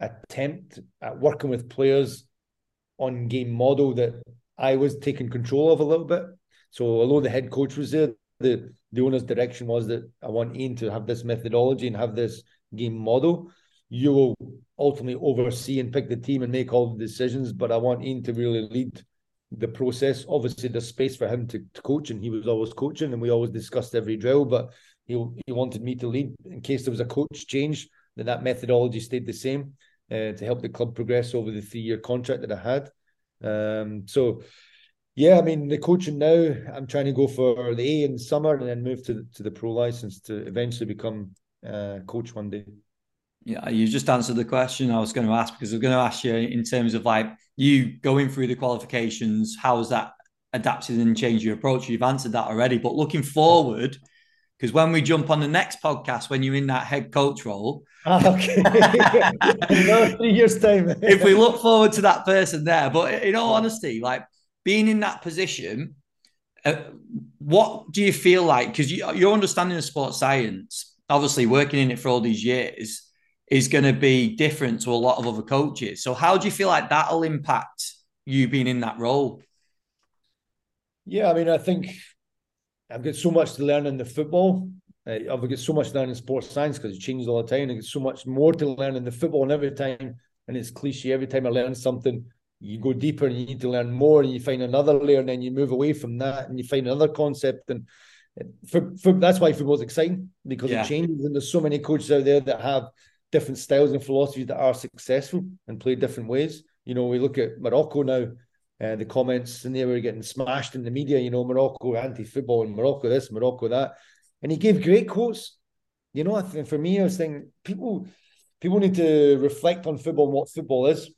attempt at working with players on game model that I was taking control of a little bit. So although the head coach was there, the the owner's direction was that I want Ian to have this methodology and have this game model. You will ultimately oversee and pick the team and make all the decisions, but I want Ian to really lead the process. Obviously, there's space for him to, to coach, and he was always coaching, and we always discussed every drill. But he he wanted me to lead in case there was a coach change. Then that methodology stayed the same uh, to help the club progress over the three year contract that I had. Um, so. Yeah, I mean the coaching now. I'm trying to go for the A in summer and then move to to the pro license to eventually become uh, coach one day. Yeah, you just answered the question I was going to ask because I was going to ask you in terms of like you going through the qualifications, how has that adapted and changed your approach? You've answered that already, but looking forward, because when we jump on the next podcast, when you're in that head coach role, ah, okay, three years time. if we look forward to that person there, but in all honesty, like being in that position, uh, what do you feel like? Because you, your understanding of sports science, obviously working in it for all these years is going to be different to a lot of other coaches. So, how do you feel like that'll impact you being in that role? Yeah, I mean, I think I've got so much to learn in the football. I've got so much to learn in sports science because it changes all the time. I get so much more to learn in the football, and every time, and it's cliche, every time I learn something, you go deeper and you need to learn more, and you find another layer, and then you move away from that, and you find another concept. And for, for that's why football's exciting because yeah. it changes, and there's so many coaches out there that have different styles and philosophies that are successful and play different ways. You know, we look at Morocco now, uh, the comments and they were getting smashed in the media, you know, Morocco anti-football and Morocco this, Morocco that. And he gave great quotes. You know, for me, I was thinking people people need to reflect on football and what football is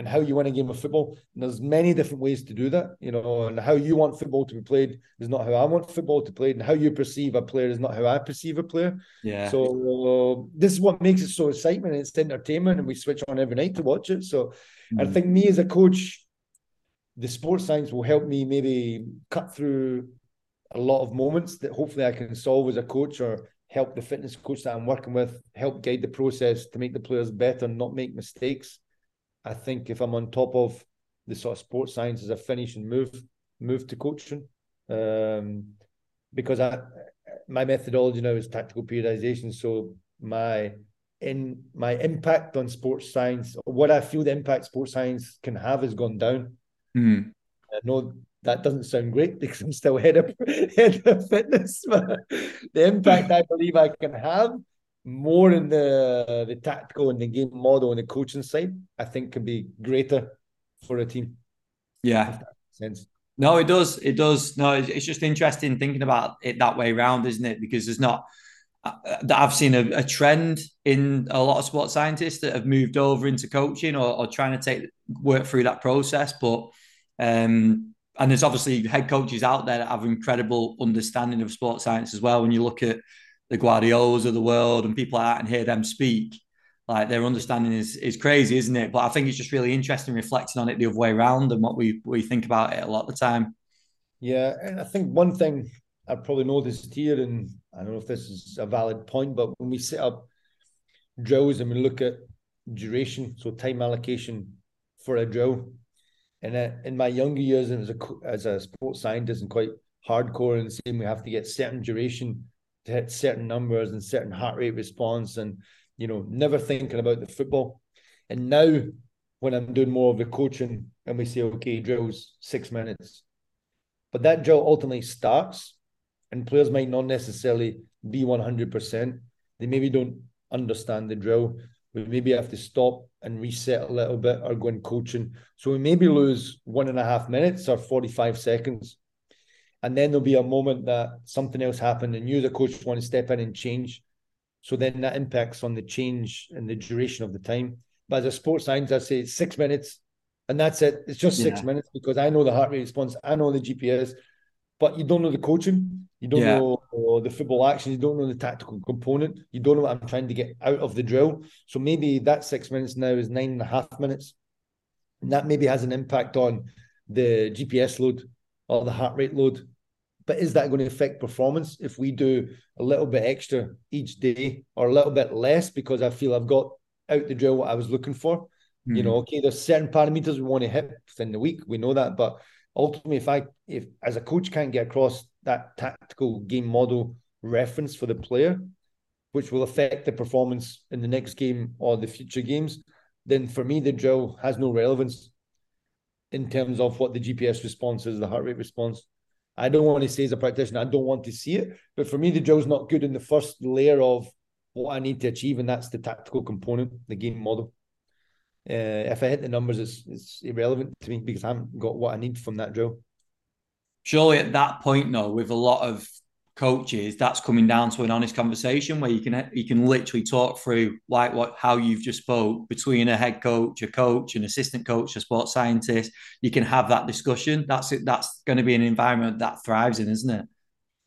and how you win a game of football. And there's many different ways to do that, you know, and how you want football to be played is not how I want football to be played, and how you perceive a player is not how I perceive a player. Yeah. So uh, this is what makes it so exciting. It's entertainment, and we switch on every night to watch it. So mm. I think me as a coach, the sports science will help me maybe cut through a lot of moments that hopefully I can solve as a coach or help the fitness coach that I'm working with help guide the process to make the players better and not make mistakes I think if I'm on top of the sort of sports science as a finish and move move to coaching, um, because I my methodology now is tactical periodization. So my in my impact on sports science, what I feel the impact sports science can have has gone down. Mm. I know that doesn't sound great because I'm still head of head of fitness, but the impact I believe I can have more in the the tactical and the game model and the coaching side, I think can be greater for a team. Yeah. Sense. No, it does. It does. No, it's just interesting thinking about it that way around, isn't it? Because there's not uh, that I've seen a, a, trend in a lot of sports scientists that have moved over into coaching or, or trying to take work through that process. But um, and there's obviously head coaches out there that have incredible understanding of sports science as well. When you look at the Guardiolas of the world and people like that and hear them speak, like their understanding is is crazy, isn't it? But I think it's just really interesting reflecting on it the other way around and what we we think about it a lot of the time. Yeah, and I think one thing I probably noticed here, and I don't know if this is a valid point, but when we set up drills and we look at duration, so time allocation for a drill, and in my younger years, and as a as a sports scientist and quite hardcore and saying we have to get certain duration to hit certain numbers and certain heart rate response, and you know, never thinking about the football. And now, when I'm doing more of the coaching, and we say, okay, drills six minutes, but that drill ultimately starts, and players might not necessarily be 100%. They maybe don't understand the drill. We maybe have to stop and reset a little bit or go in coaching. So we maybe lose one and a half minutes or 45 seconds. And then there'll be a moment that something else happened and you, the coach, want to step in and change. So then that impacts on the change and the duration of the time. But as a sports scientist, I say six minutes and that's it. It's just six yeah. minutes because I know the heart rate response, I know the GPS, but you don't know the coaching, you don't yeah. know the football action, you don't know the tactical component, you don't know what I'm trying to get out of the drill. So maybe that six minutes now is nine and a half minutes. And that maybe has an impact on the GPS load or the heart rate load. But is that going to affect performance if we do a little bit extra each day or a little bit less because I feel I've got out the drill what I was looking for? Mm-hmm. You know, okay, there's certain parameters we want to hit within the week. We know that, but ultimately, if I if as a coach can't get across that tactical game model reference for the player, which will affect the performance in the next game or the future games, then for me the drill has no relevance in terms of what the GPS response is, the heart rate response. I don't want to say as a practitioner, I don't want to see it, but for me the drill's not good in the first layer of what I need to achieve, and that's the tactical component, the game model. Uh, if I hit the numbers, it's it's irrelevant to me because I haven't got what I need from that drill. Surely at that point, though, with a lot of coaches, that's coming down to an honest conversation where you can you can literally talk through like what how you've just spoke between a head coach, a coach, an assistant coach, a sports scientist. You can have that discussion. That's it. That's going to be an environment that thrives in, isn't it?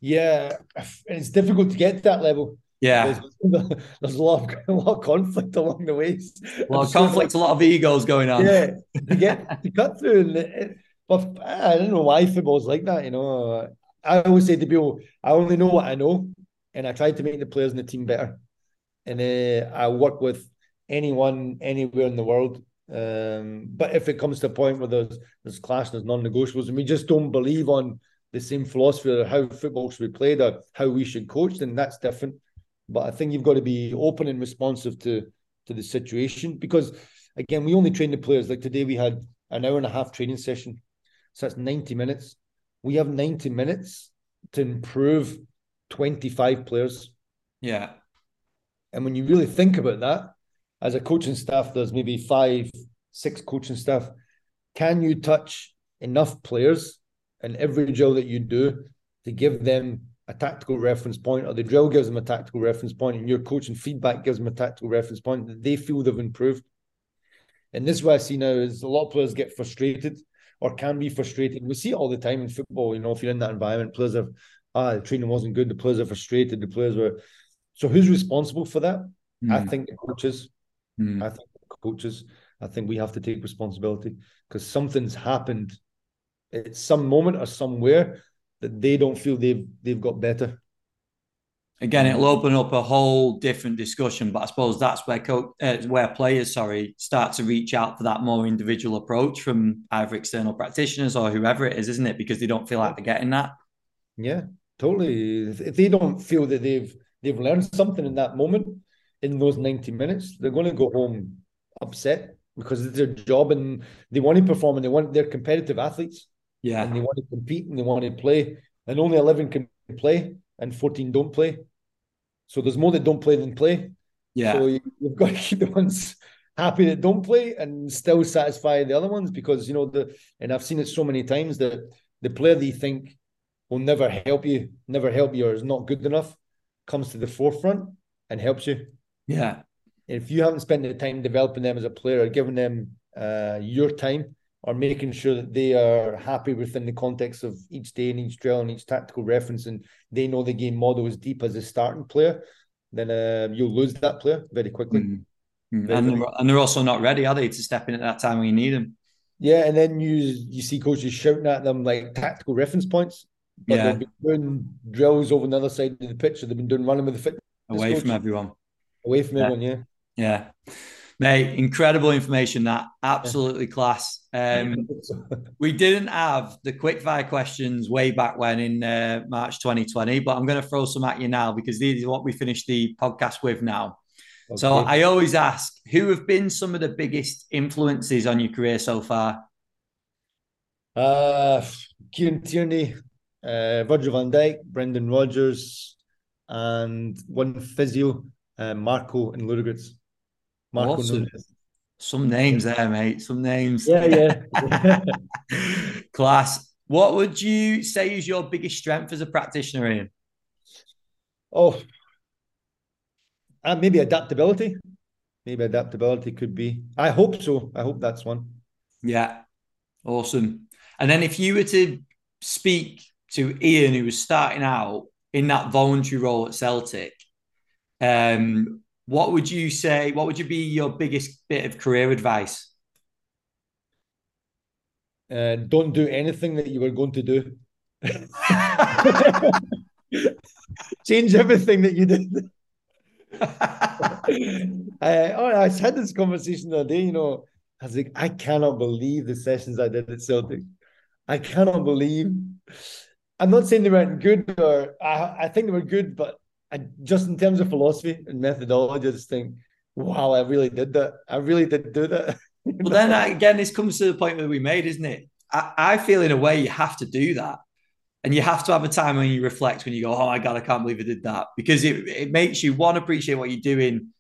Yeah, it's difficult to get to that level. Yeah, there's, there's, a lot of a lot of conflict along the way. A lot of conflict, a lot of egos going on. Yeah, to get to cut through, and it, but I don't know why football's like that. You know, I always say to people, I only know what I know, and I try to make the players in the team better. And uh, I work with anyone anywhere in the world. Um, but if it comes to a point where there's there's clash, there's non-negotiables, and we just don't believe on the same philosophy of how football should be played or how we should coach, then that's different. But I think you've got to be open and responsive to to the situation because again, we only train the players. Like today, we had an hour and a half training session, so that's ninety minutes. We have ninety minutes to improve twenty five players. Yeah, and when you really think about that, as a coaching staff, there's maybe five, six coaching staff. Can you touch enough players in every drill that you do to give them a tactical reference point, or the drill gives them a tactical reference point, and your coaching feedback gives them a tactical reference point that they feel they've improved. And this is what I see now is a lot of players get frustrated or can be frustrating. We see it all the time in football. You know, if you're in that environment, players are ah, the training wasn't good, the players are frustrated, the players were. So who's responsible for that? Mm. I think the coaches. Mm. I think the coaches. I think we have to take responsibility because something's happened at some moment or somewhere that they don't feel they've they've got better. Again, it'll open up a whole different discussion, but I suppose that's where co- uh, where players, sorry, start to reach out for that more individual approach from either external practitioners or whoever it is, isn't it? Because they don't feel like they're getting that. Yeah, totally. If they don't feel that they've they've learned something in that moment, in those ninety minutes, they're going to go home upset because it's their job and they want to perform and they want they're competitive athletes. Yeah. And they want to compete and they want to play. And only 11 can play and 14 don't play. So there's more that don't play than play. Yeah. So you, have got to keep the ones happy that don't play and still satisfy the other ones because, you know, the, and I've seen it so many times that the player that you think will never help you, never help you, or is not good enough comes to the forefront and helps you. Yeah. If you haven't spent the time developing them as a player, or giving them uh, your time, are making sure that they are happy within the context of each day and each drill and each tactical reference, and they know the game model as deep as a starting player, then uh, you'll lose that player very quickly. Mm-hmm. Very, and, they're, and they're also not ready, are they, to step in at that time when you need them? Yeah, and then you you see coaches shouting at them like tactical reference points. but Yeah. they've been doing drills over on the other side of the pitch. So they've been doing running with the fit Away coach. from everyone. away from Yeah. everyone. Yeah. Yeah. Mate, incredible information that. Absolutely class. Um, we didn't have the quickfire questions way back when in uh, March 2020, but I'm going to throw some at you now because these are what we finished the podcast with now. So I always ask, who have been some of the biggest influences on your career so far? Uh, Kieran Tierney, uh, Virgil van Dijk, Brendan Rodgers, and one physio, uh, Marco and Ludogorets. Marco Awesome. Nunes. Some names there, mate. Some names. Yeah, yeah. Class. What would you say is your biggest strength as a practitioner, Ian? oh, uh, maybe adaptability. Maybe adaptability could be. I hope so. I hope that's one. Yeah. Awesome. And then if you were to speak to Ian, who was starting out in that voluntary role at Celtic, um, what would you say? What would you be your biggest bit of career advice? Uh, don't do anything that you were going to do. Change everything that you did. I, oh, I had this conversation the other day. You know, I was like, I cannot believe the sessions I did at Celtic. I cannot believe. I'm not saying they weren't good, or I, I think they were good, but I, just in terms of philosophy and methodology, I just think, wow, I really did that. I really did do that. Well, then uh, again, this comes to the point that we made, isn't it? I, I feel in a way you have to do that. And you have to have a time when you reflect, when you go, oh my God, I can't believe I did that. Because it, it makes you, one, appreciate what you're doing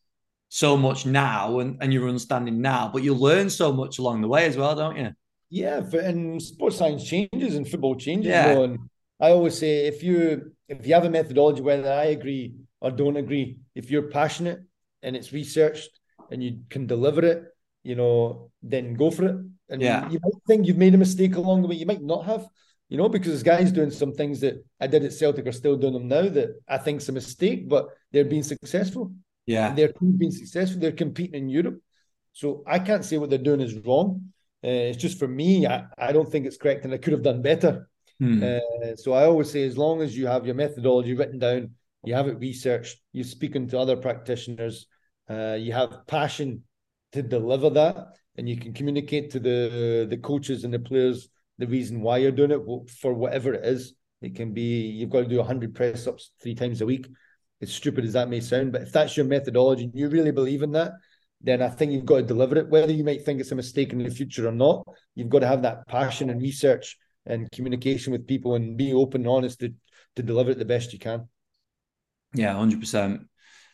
so much now and, and your understanding now, but you learn so much along the way as well, don't you? Yeah, and sports science changes and football changes. Yeah. And I always say if you if you have a methodology, whether I agree or don't agree, if you're passionate and it's researched and you can deliver it, you know, then go for it. And Yeah. you might think you've made a mistake along the way. You might not have, you know, because this guys doing some things that I did at Celtic are still doing them now that I think's a mistake, but they're being successful. Yeah. Their team's been successful. They're competing in Europe. So I can't say what they're doing is wrong. Uh, it's just for me, I, I don't think it's correct and I could have done better. Hmm. Uh, so I always say, as long as you have your methodology written down, you have it researched, you're speaking to other practitioners, uh, you have passion to deliver that, and you can communicate to the the coaches and the players the reason why you're doing it for whatever it is. It can be you've got to do 100 press ups three times a week. As stupid as that may sound, but if that's your methodology and you really believe in that, then I think you've got to deliver it. Whether you might think it's a mistake in the future or not, you've got to have that passion and research and communication with people and be open and honest to, to deliver it the best you can. Yeah, 100%.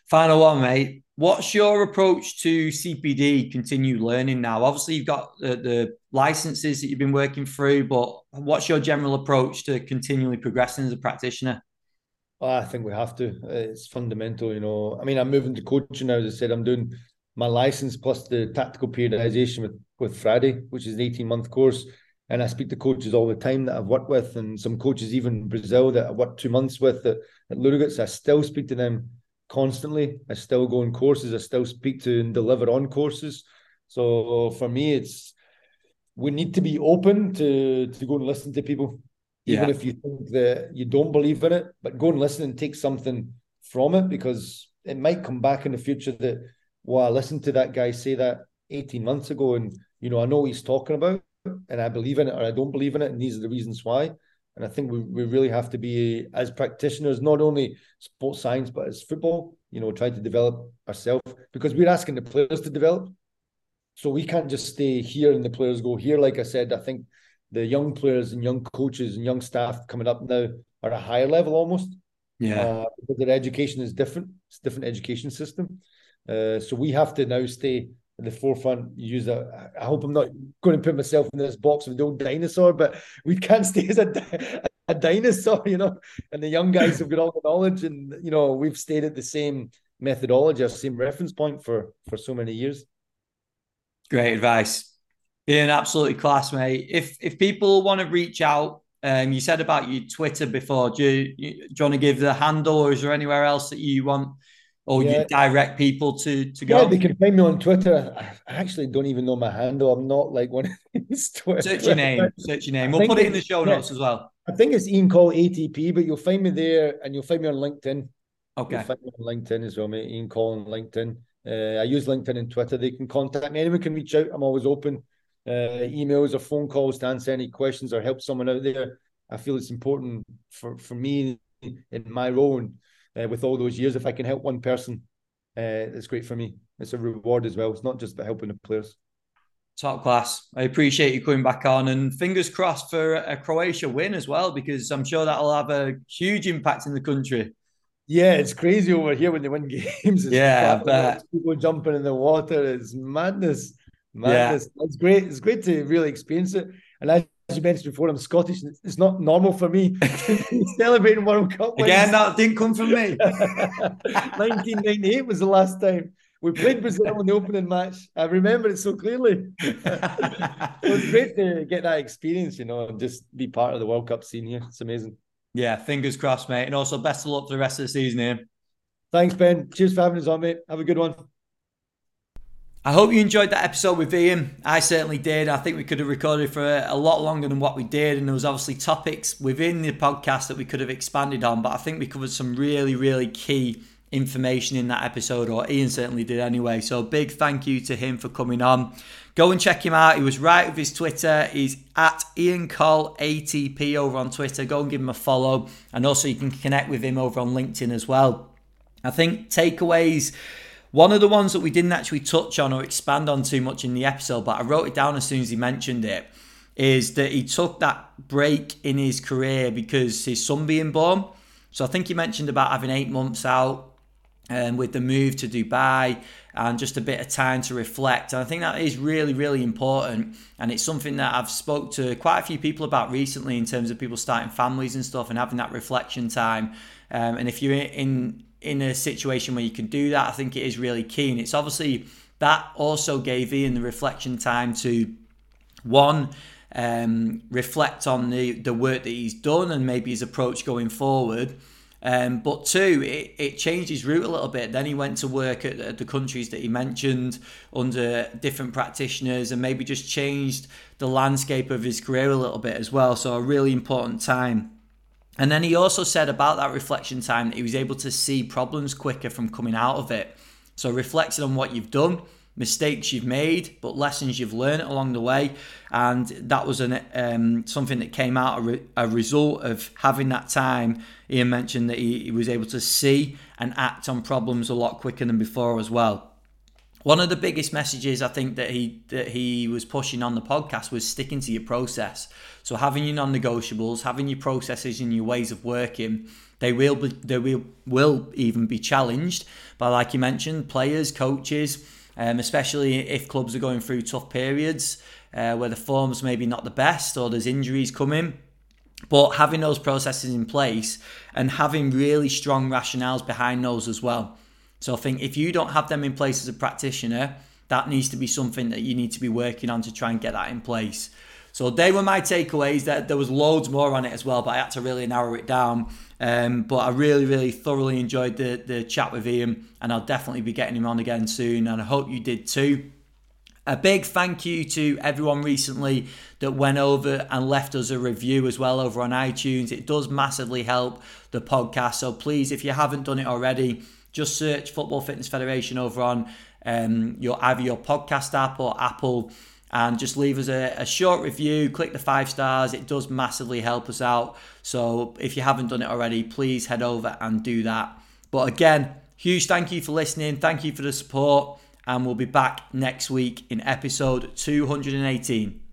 Final one, mate. What's your approach to CPD, continue learning now? Obviously, you've got the, the licenses that you've been working through, but what's your general approach to continually progressing as a practitioner? I think we have to. It's fundamental, you know. I mean, I'm moving to coaching now. As I said, I'm doing my license plus the tactical periodization with with Frade, which is an 18 month course. And I speak to coaches all the time that I've worked with, and some coaches even in Brazil that I worked two months with at, at. I still speak to them constantly. I still go on courses. I still speak to and deliver on courses. So for me, it's we need to be open to to go and listen to people even Yeah. if you think that you don't believe in it, but go and listen and take something from it because it might come back in the future that, well, I listened to that guy say that 18 months ago and, you know, I know what he's talking about and I believe in it or I don't believe in it. And these are the reasons why. And I think we, we really have to be, as practitioners, not only sports science, but as football, you know, try to develop ourselves because we're asking the players to develop. So we can't just stay here and the players go here. Like I said, I think the young players and young coaches and young staff coming up now are a higher level almost Yeah. uh, because their education is different. It's a different education system. Uh, so we have to now stay at the forefront. Use a. I hope I'm not going to put myself in this box of the old dinosaur, but we can't stay as a, a dinosaur, you know. And the young guys have got all the knowledge, and you know we've stayed at the same methodology, our same reference point for for so many years. Great advice. Ian, absolutely class, mate. If if people want to reach out, um, you said about your Twitter before. Do you, you, do you want to give the handle, or is there anywhere else that you want or yeah. you direct people to to go? Yeah, they can find me on Twitter. I actually don't even know my handle. I'm not like one of these Twitter. Search your name. Search your name. We'll put it in the show notes as well. I think it's Ian Call ATP, but you'll find me there, and you'll find me on LinkedIn. Okay. You'll find me on LinkedIn as well, mate. Ian Call on LinkedIn. Uh, I use LinkedIn and Twitter. They can contact me. Anyone can reach out. I'm always open. Uh, emails or phone calls to answer any questions or help someone out there. I feel it's important for, for me in my role and uh, with all those years. If I can help one person, uh, it's great for me. It's a reward as well. It's not just about helping the players. Top class. I appreciate you coming back on, and fingers crossed for a Croatia win as well, because I'm sure that'll have a huge impact in the country. Yeah, it's crazy over here when they win games. It's yeah, but people jumping in the water. is madness. Madness. Yeah. It's great. It's great to really experience it. And as you mentioned before, I'm Scottish. It's not normal for me celebrating World Cup. Wins. Again, that didn't come from me. 1998 was the last time we played Brazil in the opening match. I remember it so clearly. it was great to get that experience, you know, and just be part of the World Cup scene here. It's amazing. Yeah, fingers crossed, mate. And also, best of luck for the rest of the season here. Thanks, Ben. Cheers for having us on, mate. Have a good one. I hope you enjoyed that episode with Ian. I certainly did. I think we could have recorded for a, lot longer than what we did, and there was obviously topics within the podcast that we could have expanded on. But I think we covered some really, really key information in that episode, or Ian certainly did anyway. So big thank you to him for coming on. Go and check him out. He was right with his Twitter. He's at Ian Cole ATP over on Twitter. Go and give him a follow, and also you can connect with him over on LinkedIn as well. I think takeaways one of the ones that we didn't actually touch on or expand on too much in the episode, but I wrote it down as soon as he mentioned it, is that he took that break in his career because his son being born. So I think he mentioned about having eight months out um, with the move to Dubai and just a bit of time to reflect. And I think that is really, really important. And it's something that I've spoke to quite a few people about recently in terms of people starting families and stuff and having that reflection time. Um, and if you're in in a situation where you can do that, I think it is really keen. It's obviously that also gave Ian the reflection time to one um, reflect on the the work that he's done and maybe his approach going forward. Um, but two, it, it changed his route a little bit. Then he went to work at, at the countries that he mentioned under different practitioners and maybe just changed the landscape of his career a little bit as well. So, a really important time. And then he also said about that reflection time that he was able to see problems quicker from coming out of it. So reflecting on what you've done, mistakes you've made, but lessons you've learned along the way, and that was an um, something that came out a, re- a, result of having that time. Ian mentioned that he, he was able to see and act on problems a lot quicker than before as well one of the biggest messages I think that he that he was pushing on the podcast was sticking to your process. So having your non-negotiables, having your processes and your ways of working, they will be, they will will even be challenged by like you mentioned, players, coaches, um, especially if clubs are going through tough periods uh, where the form's maybe not the best or there's injuries coming. But having those processes in place and having really strong rationales behind those as well. So I think if you don't have them in place as a practitioner, that needs to be something that you need to be working on to try and get that in place. So they were my takeaways. That there was loads more on it as well, but I had to really narrow it down. Um, but I really, really thoroughly enjoyed the the chat with Ian, and I'll definitely be getting him on again soon. And I hope you did too. A big thank you to everyone recently that went over and left us a review as well over on iTunes. It does massively help the podcast. So please, if you haven't done it already, just search Football Fitness Federation over on um, your either your podcast app or Apple, and just leave us a, a short review. Click the five stars; it does massively help us out. So if you haven't done it already, please head over and do that. But again, huge thank you for listening. Thank you for the support, and we'll be back next week in episode 218.